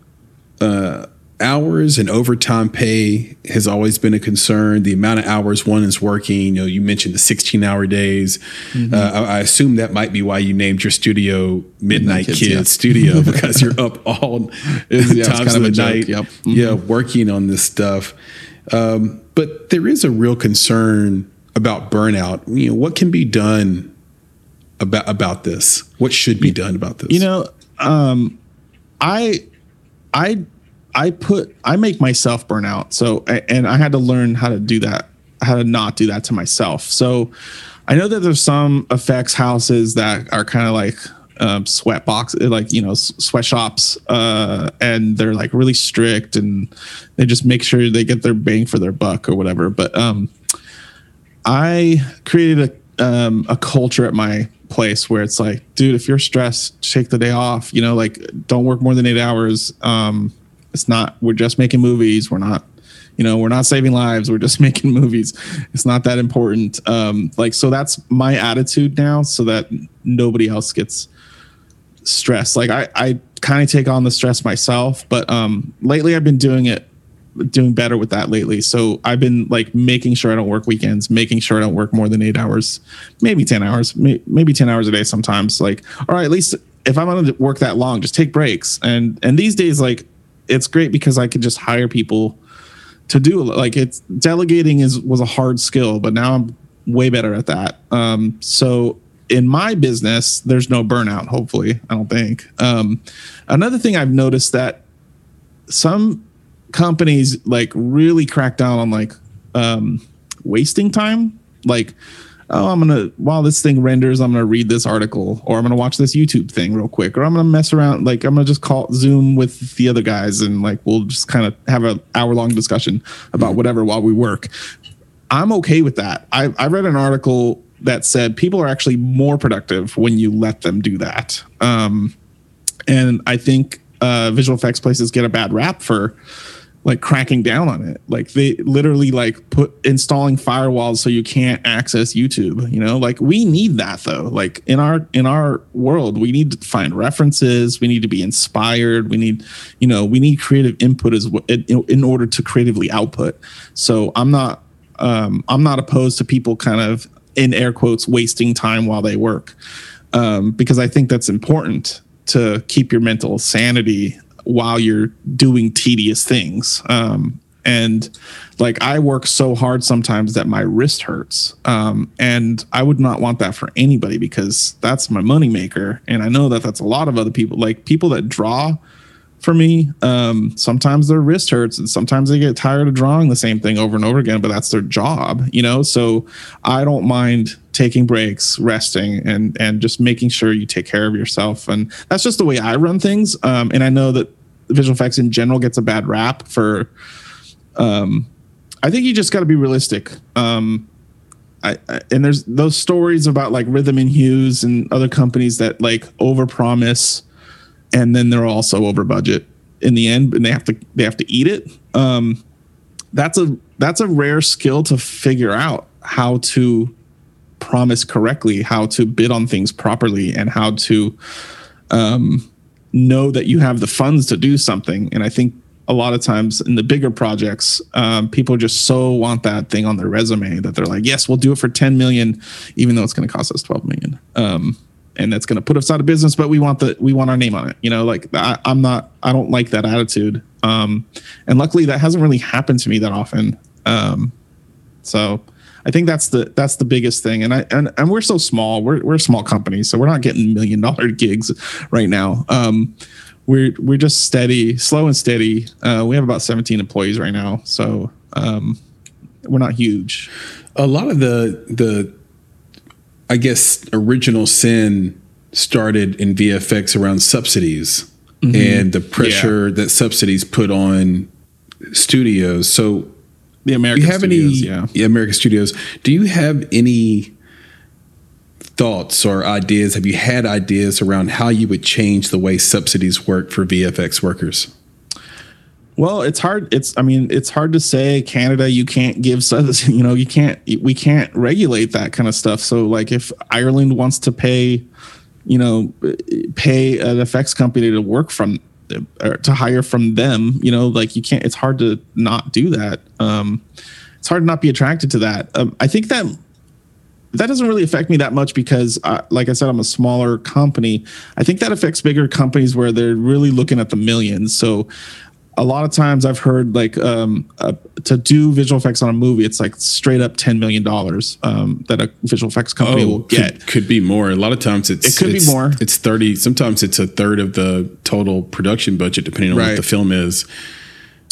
uh, hours and overtime pay has always been a concern. The amount of hours one is working, you know, you mentioned the 16 hour days. Mm-hmm. Uh, I, I, assume that might be why you named your studio Midnight, Kids, Kids yeah. Studio because you're up all yeah, times of the night, yep. mm-hmm. yeah, working on this stuff. Um, but there is a real concern about burnout. You know, what can be done about about this? What should be done about this? You know, um, I I I put I make myself burn out. So and I had to learn how to do that, how to not do that to myself. So I know that there's some effects houses that are kind of like um, sweat box, like you know, sweatshops, uh, and they're like really strict and they just make sure they get their bang for their buck or whatever. But um, I created a um, a culture at my place where it's like, dude, if you're stressed, take the day off. You know, like don't work more than eight hours. Um, it's not. We're just making movies. We're not. You know, we're not saving lives. We're just making movies. It's not that important. Um, like so, that's my attitude now, so that nobody else gets stressed. Like I, I kind of take on the stress myself, but um, lately I've been doing it doing better with that lately. So I've been like making sure I don't work weekends, making sure I don't work more than eight hours, maybe 10 hours, maybe 10 hours a day sometimes. Like, all right, at least if I'm to work that long, just take breaks. And, and these days, like, it's great because I could just hire people to do like it's delegating is was a hard skill, but now I'm way better at that. Um, so in my business, there's no burnout. Hopefully, I don't think. Um, another thing I've noticed that some companies like really crack down on like um, wasting time. Like, oh, I'm gonna while this thing renders, I'm gonna read this article, or I'm gonna watch this YouTube thing real quick, or I'm gonna mess around. Like, I'm gonna just call Zoom with the other guys, and like we'll just kind of have an hour long discussion about whatever while we work. I'm okay with that. I, I read an article that said people are actually more productive when you let them do that. Um, and I think uh, visual effects places get a bad rap for like cracking down on it. Like they literally like put installing firewalls so you can't access YouTube, you know? Like we need that though. Like in our in our world, we need to find references, we need to be inspired, we need, you know, we need creative input as well in, in order to creatively output. So I'm not um I'm not opposed to people kind of in air quotes wasting time while they work. Um because I think that's important to keep your mental sanity while you're doing tedious things. Um, and like I work so hard sometimes that my wrist hurts. Um, and I would not want that for anybody because that's my moneymaker. And I know that that's a lot of other people, like people that draw for me. Um, sometimes their wrist hurts and sometimes they get tired of drawing the same thing over and over again, but that's their job, you know? So I don't mind taking breaks, resting, and and just making sure you take care of yourself. And that's just the way I run things. Um, and I know that visual effects in general gets a bad rap for. Um, I think you just got to be realistic. Um, I, I, and there's those stories about like Rhythm and Hues and other companies that like overpromise, and then they're also over budget in the end, and they have to they have to eat it. Um, that's a that's a rare skill to figure out how to promise correctly, how to bid on things properly, and how to um, know that you have the funds to do something. And I think a lot of times in the bigger projects, um, people just so want that thing on their resume that they're like, yes, we'll do it for 10 million, even though it's going to cost us 12 million. Um, and that's going to put us out of business, but we want the, we want our name on it. You know, like I, am not, I don't like that attitude. Um, and luckily that hasn't really happened to me that often. Um, so I think that's the that's the biggest thing. And I and, and we're so small. We're we're a small company, so we're not getting million dollar gigs right now. Um, we're we're just steady, slow and steady. Uh, we have about 17 employees right now, so um, we're not huge. A lot of the the I guess original sin started in VFX around subsidies mm-hmm. and the pressure yeah. that subsidies put on studios. So the American studios, any, yeah. American Studios. Do you have any thoughts or ideas? Have you had ideas around how you would change the way subsidies work for VFX workers? Well, it's hard. It's I mean, it's hard to say Canada. You can't give you know you can't we can't regulate that kind of stuff. So like if Ireland wants to pay, you know, pay an effects company to work from or to hire from them you know like you can't it's hard to not do that um it's hard to not be attracted to that um, i think that that doesn't really affect me that much because uh, like i said i'm a smaller company i think that affects bigger companies where they're really looking at the millions so a lot of times I've heard like um, uh, to do visual effects on a movie, it's like straight up ten million dollars um, that a visual effects company oh, will get. Could, could, be more. A lot of times it's it could it's, be more. It's thirty. Sometimes it's a third of the total production budget, depending on right. what the film is.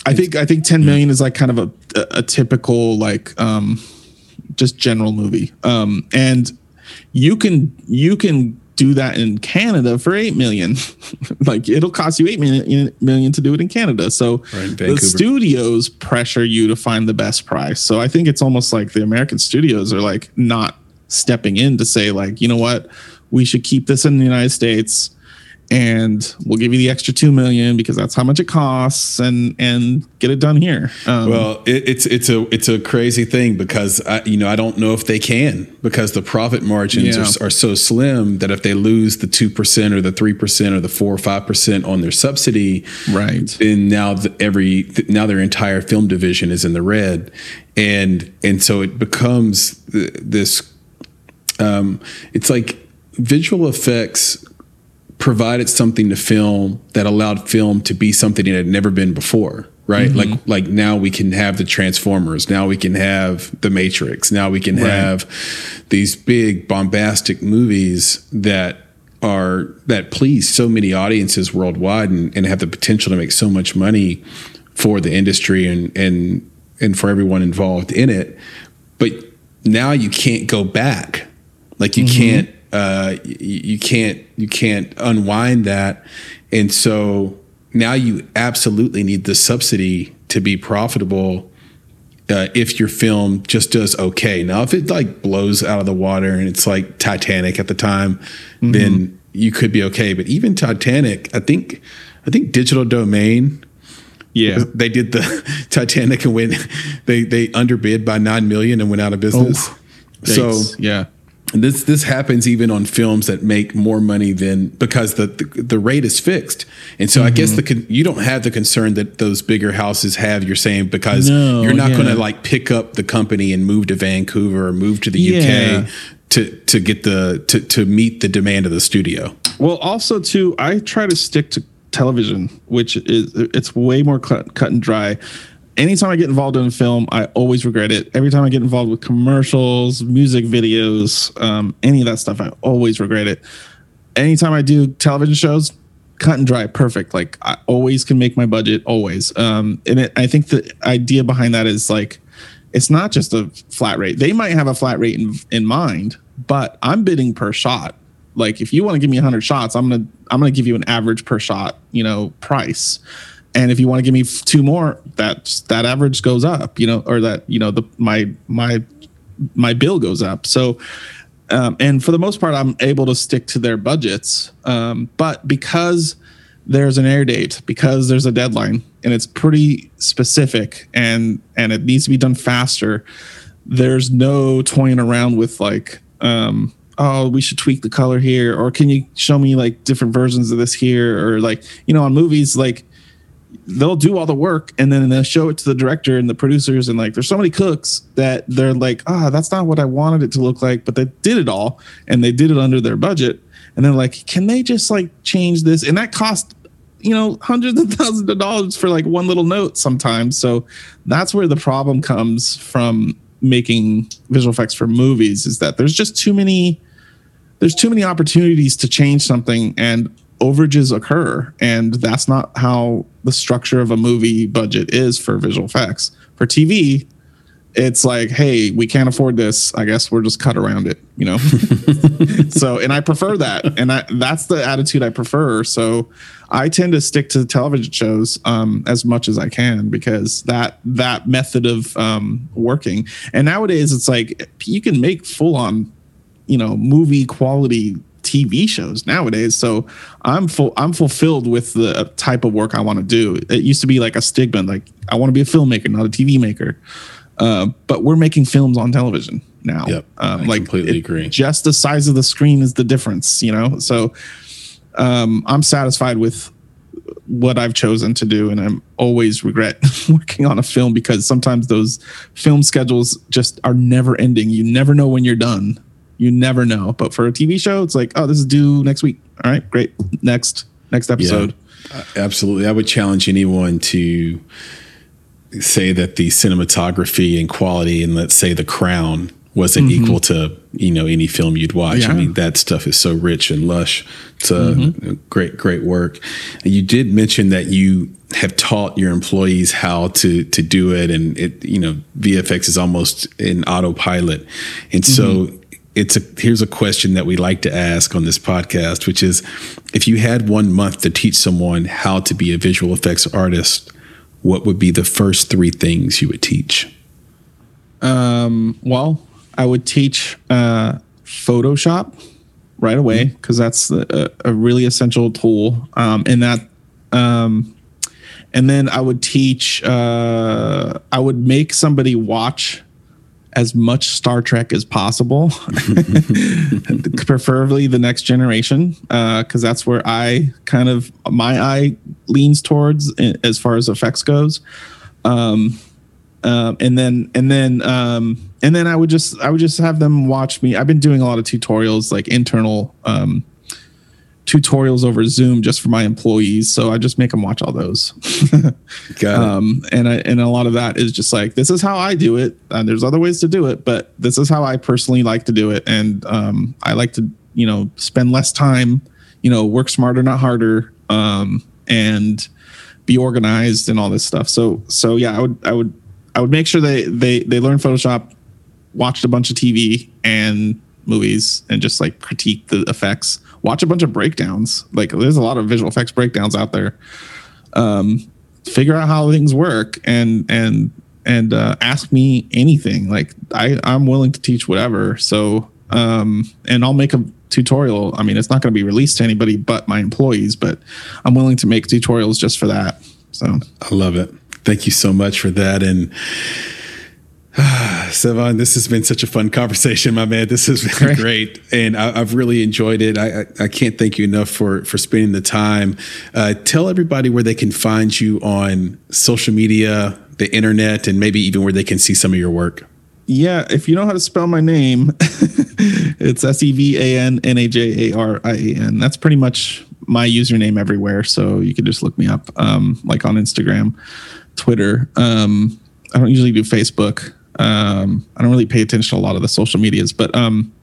I think I think ten million is like kind of a a, a typical like um, just general movie, um, and you can you can do that in Canada for 8 million. like it'll cost you 8 million, million to do it in Canada. So right, the studios pressure you to find the best price. So I think it's almost like the American studios are like not stepping in to say like, you know what, we should keep this in the United States and we'll give you the extra two million because that's how much it costs and and get it done here. Um, well it, it's it's a it's a crazy thing because I, you know i don't know if they can because the profit margins yeah. are, are so slim that if they lose the 2% or the 3% or the 4 or 5% on their subsidy right. then now the, every now their entire film division is in the red. And and so it becomes this um, it's like visual effects provided something to film that allowed film to be something it had never been before right mm-hmm. like like now we can have the transformers now we can have the matrix now we can right. have these big bombastic movies that are that please so many audiences worldwide and, and have the potential to make so much money for the industry and and and for everyone involved in it but now you can't go back like you mm-hmm. can't uh, you, you can't you can't unwind that, and so now you absolutely need the subsidy to be profitable. Uh, if your film just does okay. Now, if it like blows out of the water and it's like Titanic at the time, mm-hmm. then you could be okay. But even Titanic, I think, I think Digital Domain, yeah, they did the Titanic and went they they underbid by nine million and went out of business. Oh, so yeah, this this happens even on films that make more money than because the the, the rate is fixed and so mm-hmm. i guess the you don't have the concern that those bigger houses have you're saying because no, you're not yeah. going to like pick up the company and move to vancouver or move to the yeah. uk to to get the to to meet the demand of the studio well also too i try to stick to television which is it's way more cut, cut and dry anytime I get involved in a film, I always regret it. Every time I get involved with commercials, music videos, um, any of that stuff, I always regret it. Anytime I do television shows, cut and dry, perfect. Like I always can make my budget, always. Um, and it, I think the idea behind that is like, it's not just a flat rate. They might have a flat rate in, in mind, but I'm bidding per shot. Like if you want to give me 100 shots, I'm gonna I'm gonna give you an average per shot, you know, price and if you want to give me two more that that average goes up you know or that you know the my my my bill goes up. So um, and for the most part i'm able to stick to their budgets um, but because there's an air date because there's a deadline and it's pretty specific and and it needs to be done faster there's no toying around with like um, oh we should tweak the color here or can you show me like different versions of this here or like you know on movies like they'll do all the work and then they'll show it to the director and the producers and like there's so many cooks that they're like ah oh, that's not what i wanted it to look like but they did it all and they did it under their budget. And they're like can they just like change this? And that cost you know hundreds of thousands of dollars for like one little note sometimes. So that's where the problem comes from making visual effects for movies is that there's just too many there's too many opportunities to change something. And overages occur and that's not how the structure of a movie budget is for visual effects. For tv it's like hey we can't afford this. I guess we're just cut around it you know? So and i prefer that and I, that's the attitude i prefer. So i tend to stick to television shows um, as much as i can because that that method of um, working. And nowadays it's like you can make full on you know movie quality TV shows nowadays. So I'm full I'm fulfilled with the type of work I want to do. It used to be like a stigma, like I want to be a filmmaker, not a TV maker. Uh, but we're making films on television now. Yep, um, I like completely it, agree. Just the size of the screen is the difference, you know. So um, I'm satisfied with what I've chosen to do, and I'm always regret working on a film because sometimes those film schedules just are never ending. You never know when you're done you never know. But for a TV show, it's like, oh, this is due next week. All right, great. Next, next episode. Yeah, absolutely. I would challenge anyone to say that the cinematography and quality and let's say the crown wasn't mm-hmm. equal to you know any film you'd watch. Yeah. I mean that stuff is so rich and lush. It's a mm-hmm. great great work. You did mention that you have taught your employees how to to do it, and it you know VFX is almost in autopilot, and mm-hmm. so it's a here's a question that we like to ask on this podcast, which is if you had one month to teach someone how to be a visual effects artist, what would be the first three things you would teach? Um, well, I would teach uh, Photoshop, right away because that's a, a really essential tool. Um, and that, um, and then I would teach. Uh, I would make somebody watch as much Star Trek as possible, preferably the next generation, because uh, that's where I kind of my eye leans towards as far as effects goes. Um, um, and then and then um, and then I would just I would just have them watch me. I've been doing a lot of tutorials, like internal um, tutorials over Zoom just for my employees. So I just make them watch all those. um, and I, and a lot of that is just like this is how I do it. And there's other ways to do it, but this is how I personally like to do it. And um, I like to you know spend less time, you know, work smarter, not harder, um, and be organized and all this stuff. So so yeah, I would I would I would make sure they they they learn Photoshop, watched a bunch of TV and movies, and just like critique the effects. Watch a bunch of breakdowns. Like there's a lot of visual effects breakdowns out there. Um, figure out how things work and and and uh, ask me anything. Like I I'm willing to teach whatever. So um, and I'll make a tutorial. I mean, it's not going to be released to anybody but my employees, but I'm willing to make tutorials just for that. So I love it. Thank you so much for that. And Sevan, this has been such a fun conversation, my man. This has been great, and I, have really enjoyed it. I, I, I, can't thank you enough for for spending the time. Uh, tell everybody where they can find you on social media, the internet, and maybe even where they can see some of your work. Yeah, if you know how to spell my name, it's S E V A N N A J A R I A N. That's pretty much my username everywhere. So you can just look me up, um, like on Instagram. Twitter. Um, I don't usually do Facebook. Um, I don't really pay attention to a lot of the social medias, but um,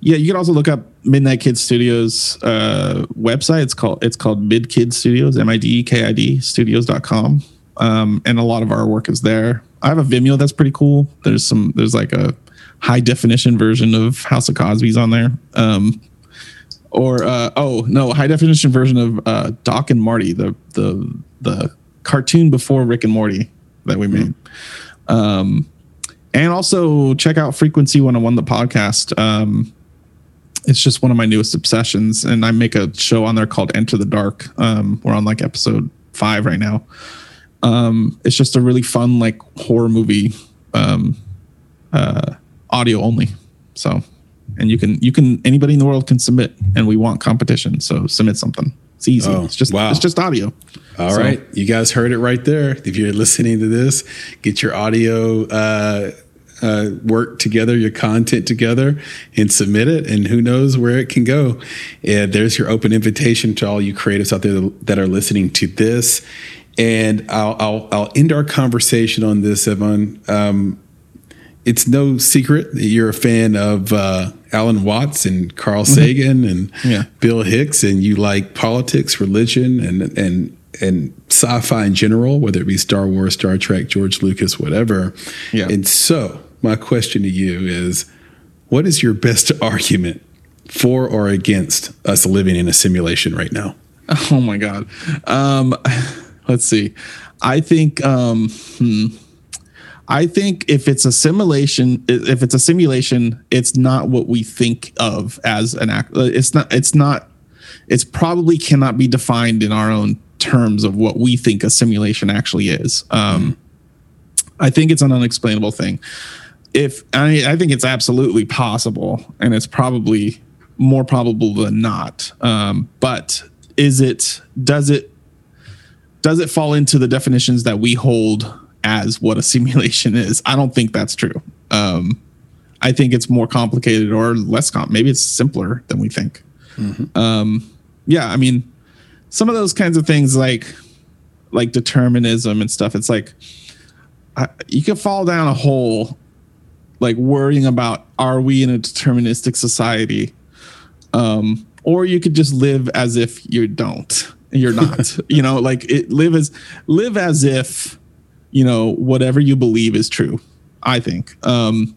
yeah, you can also look up Midnight Kid Studios uh, website. It's called it's called Mid Kid Studios, M I D E K I D Studios.com. Um, and a lot of our work is there. I have a Vimeo that's pretty cool. There's some there's like a high definition version of House of Cosby's on there. Um, or uh, oh no, high definition version of uh, Doc and Marty, the the the cartoon before Rick and Morty that we made. Um, and also check out Frequency 101, the podcast. Um, it's just one of my newest obsessions. And I make a show on there called Enter the Dark. Um, we're on like episode five right now. Um, it's just a really fun, like horror movie, um, uh, audio only. So, and you can, you can, anybody in the world can submit and we want competition. So submit something. It's easy. Oh, it's just, wow. it's just audio. All so, right, you guys heard it right there. If you're listening to this, get your audio uh, uh, work together, your content together, and submit it. And who knows where it can go. And there's your open invitation to all you creatives out there that are listening to this. And I'll I'll, I'll end our conversation on this, Evan. Um, it's no secret that you're a fan of uh, Alan Watts and Carl mm-hmm. Sagan and yeah. Bill Hicks, and you like politics, religion, and and and sci-fi in general, whether it be Star Wars, Star Trek, George Lucas, whatever. Yeah. And so, my question to you is, what is your best argument for or against us living in a simulation right now? Oh my God. Um, let's see. I think. Um, hmm. I think if it's a simulation, if it's a simulation, it's not what we think of as an act. It's not. It's not. It's probably cannot be defined in our own terms of what we think a simulation actually is. Um, I think it's an unexplainable thing. If I, I think it's absolutely possible, and it's probably more probable than not. Um, but is it? Does it? Does it fall into the definitions that we hold as what a simulation is? I don't think that's true. Um, I think it's more complicated or less comp. Maybe it's simpler than we think. Mm-hmm. Um, yeah, I mean, some of those kinds of things like like determinism and stuff it's like I, you could fall down a hole like worrying about are we in a deterministic society? Um or you could just live as if you don't you're not you know like it live as live as if you know whatever you believe is true i think. Um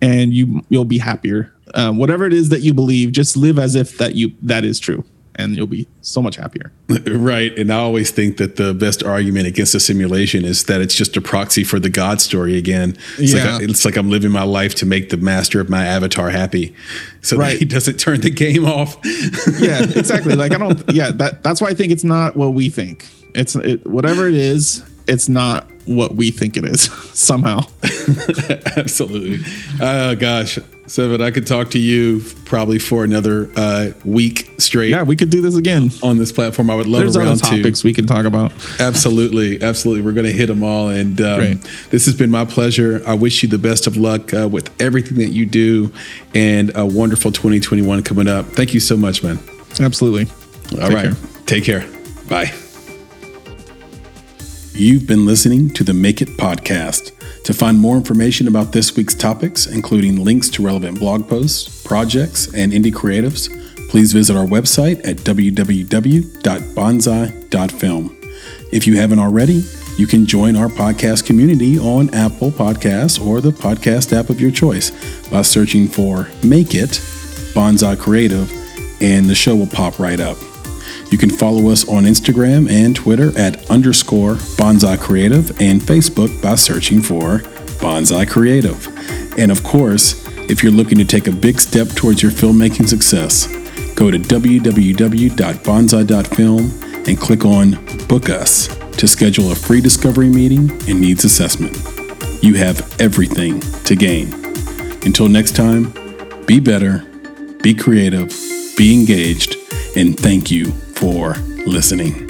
and you you'll be happier. Um, whatever it is that you believe just live as if that you that is true and you'll be so much happier. Right. And I always think that the best argument against a simulation is that it's just a proxy for the God story again. It's, Yeah. like, it's like I'm living my life to make the master of my avatar happy. So that he doesn't turn the game off. yeah, exactly. Like I don't. Yeah, that that's why I think it's not what we think. It's it, whatever it is. It's not what we think it is somehow. Absolutely. Oh, gosh. Sevan, I could talk to you probably for another uh, week straight Yeah, we could do this again. on this platform. I would love There's a other round two. we can talk about. Absolutely, absolutely. We're going to hit them all, and um, this has been my pleasure. I wish you the best of luck uh, with everything that you do, and a wonderful 2021 coming up. Thank you so much, man. Absolutely. All Take right, care. take care. Bye. You've been listening to the Make It podcast. To find more information about this week's topics, including links to relevant blog posts, projects, and indie creatives, please visit our website at www.bonsai.film. If you haven't already, you can join our podcast community on Apple Podcasts or the podcast app of your choice by searching for Make It Bonsai Creative, and the show will pop right up. You can follow us on Instagram and Twitter at underscore Bonsai Creative and Facebook by searching for Bonsai Creative. And of course, if you're looking to take a big step towards your filmmaking success, go to www.bonsai.film and click on Book Us to schedule a free discovery meeting and needs assessment. You have everything to gain. Until next time, be better, be creative, be engaged, and thank you for listening.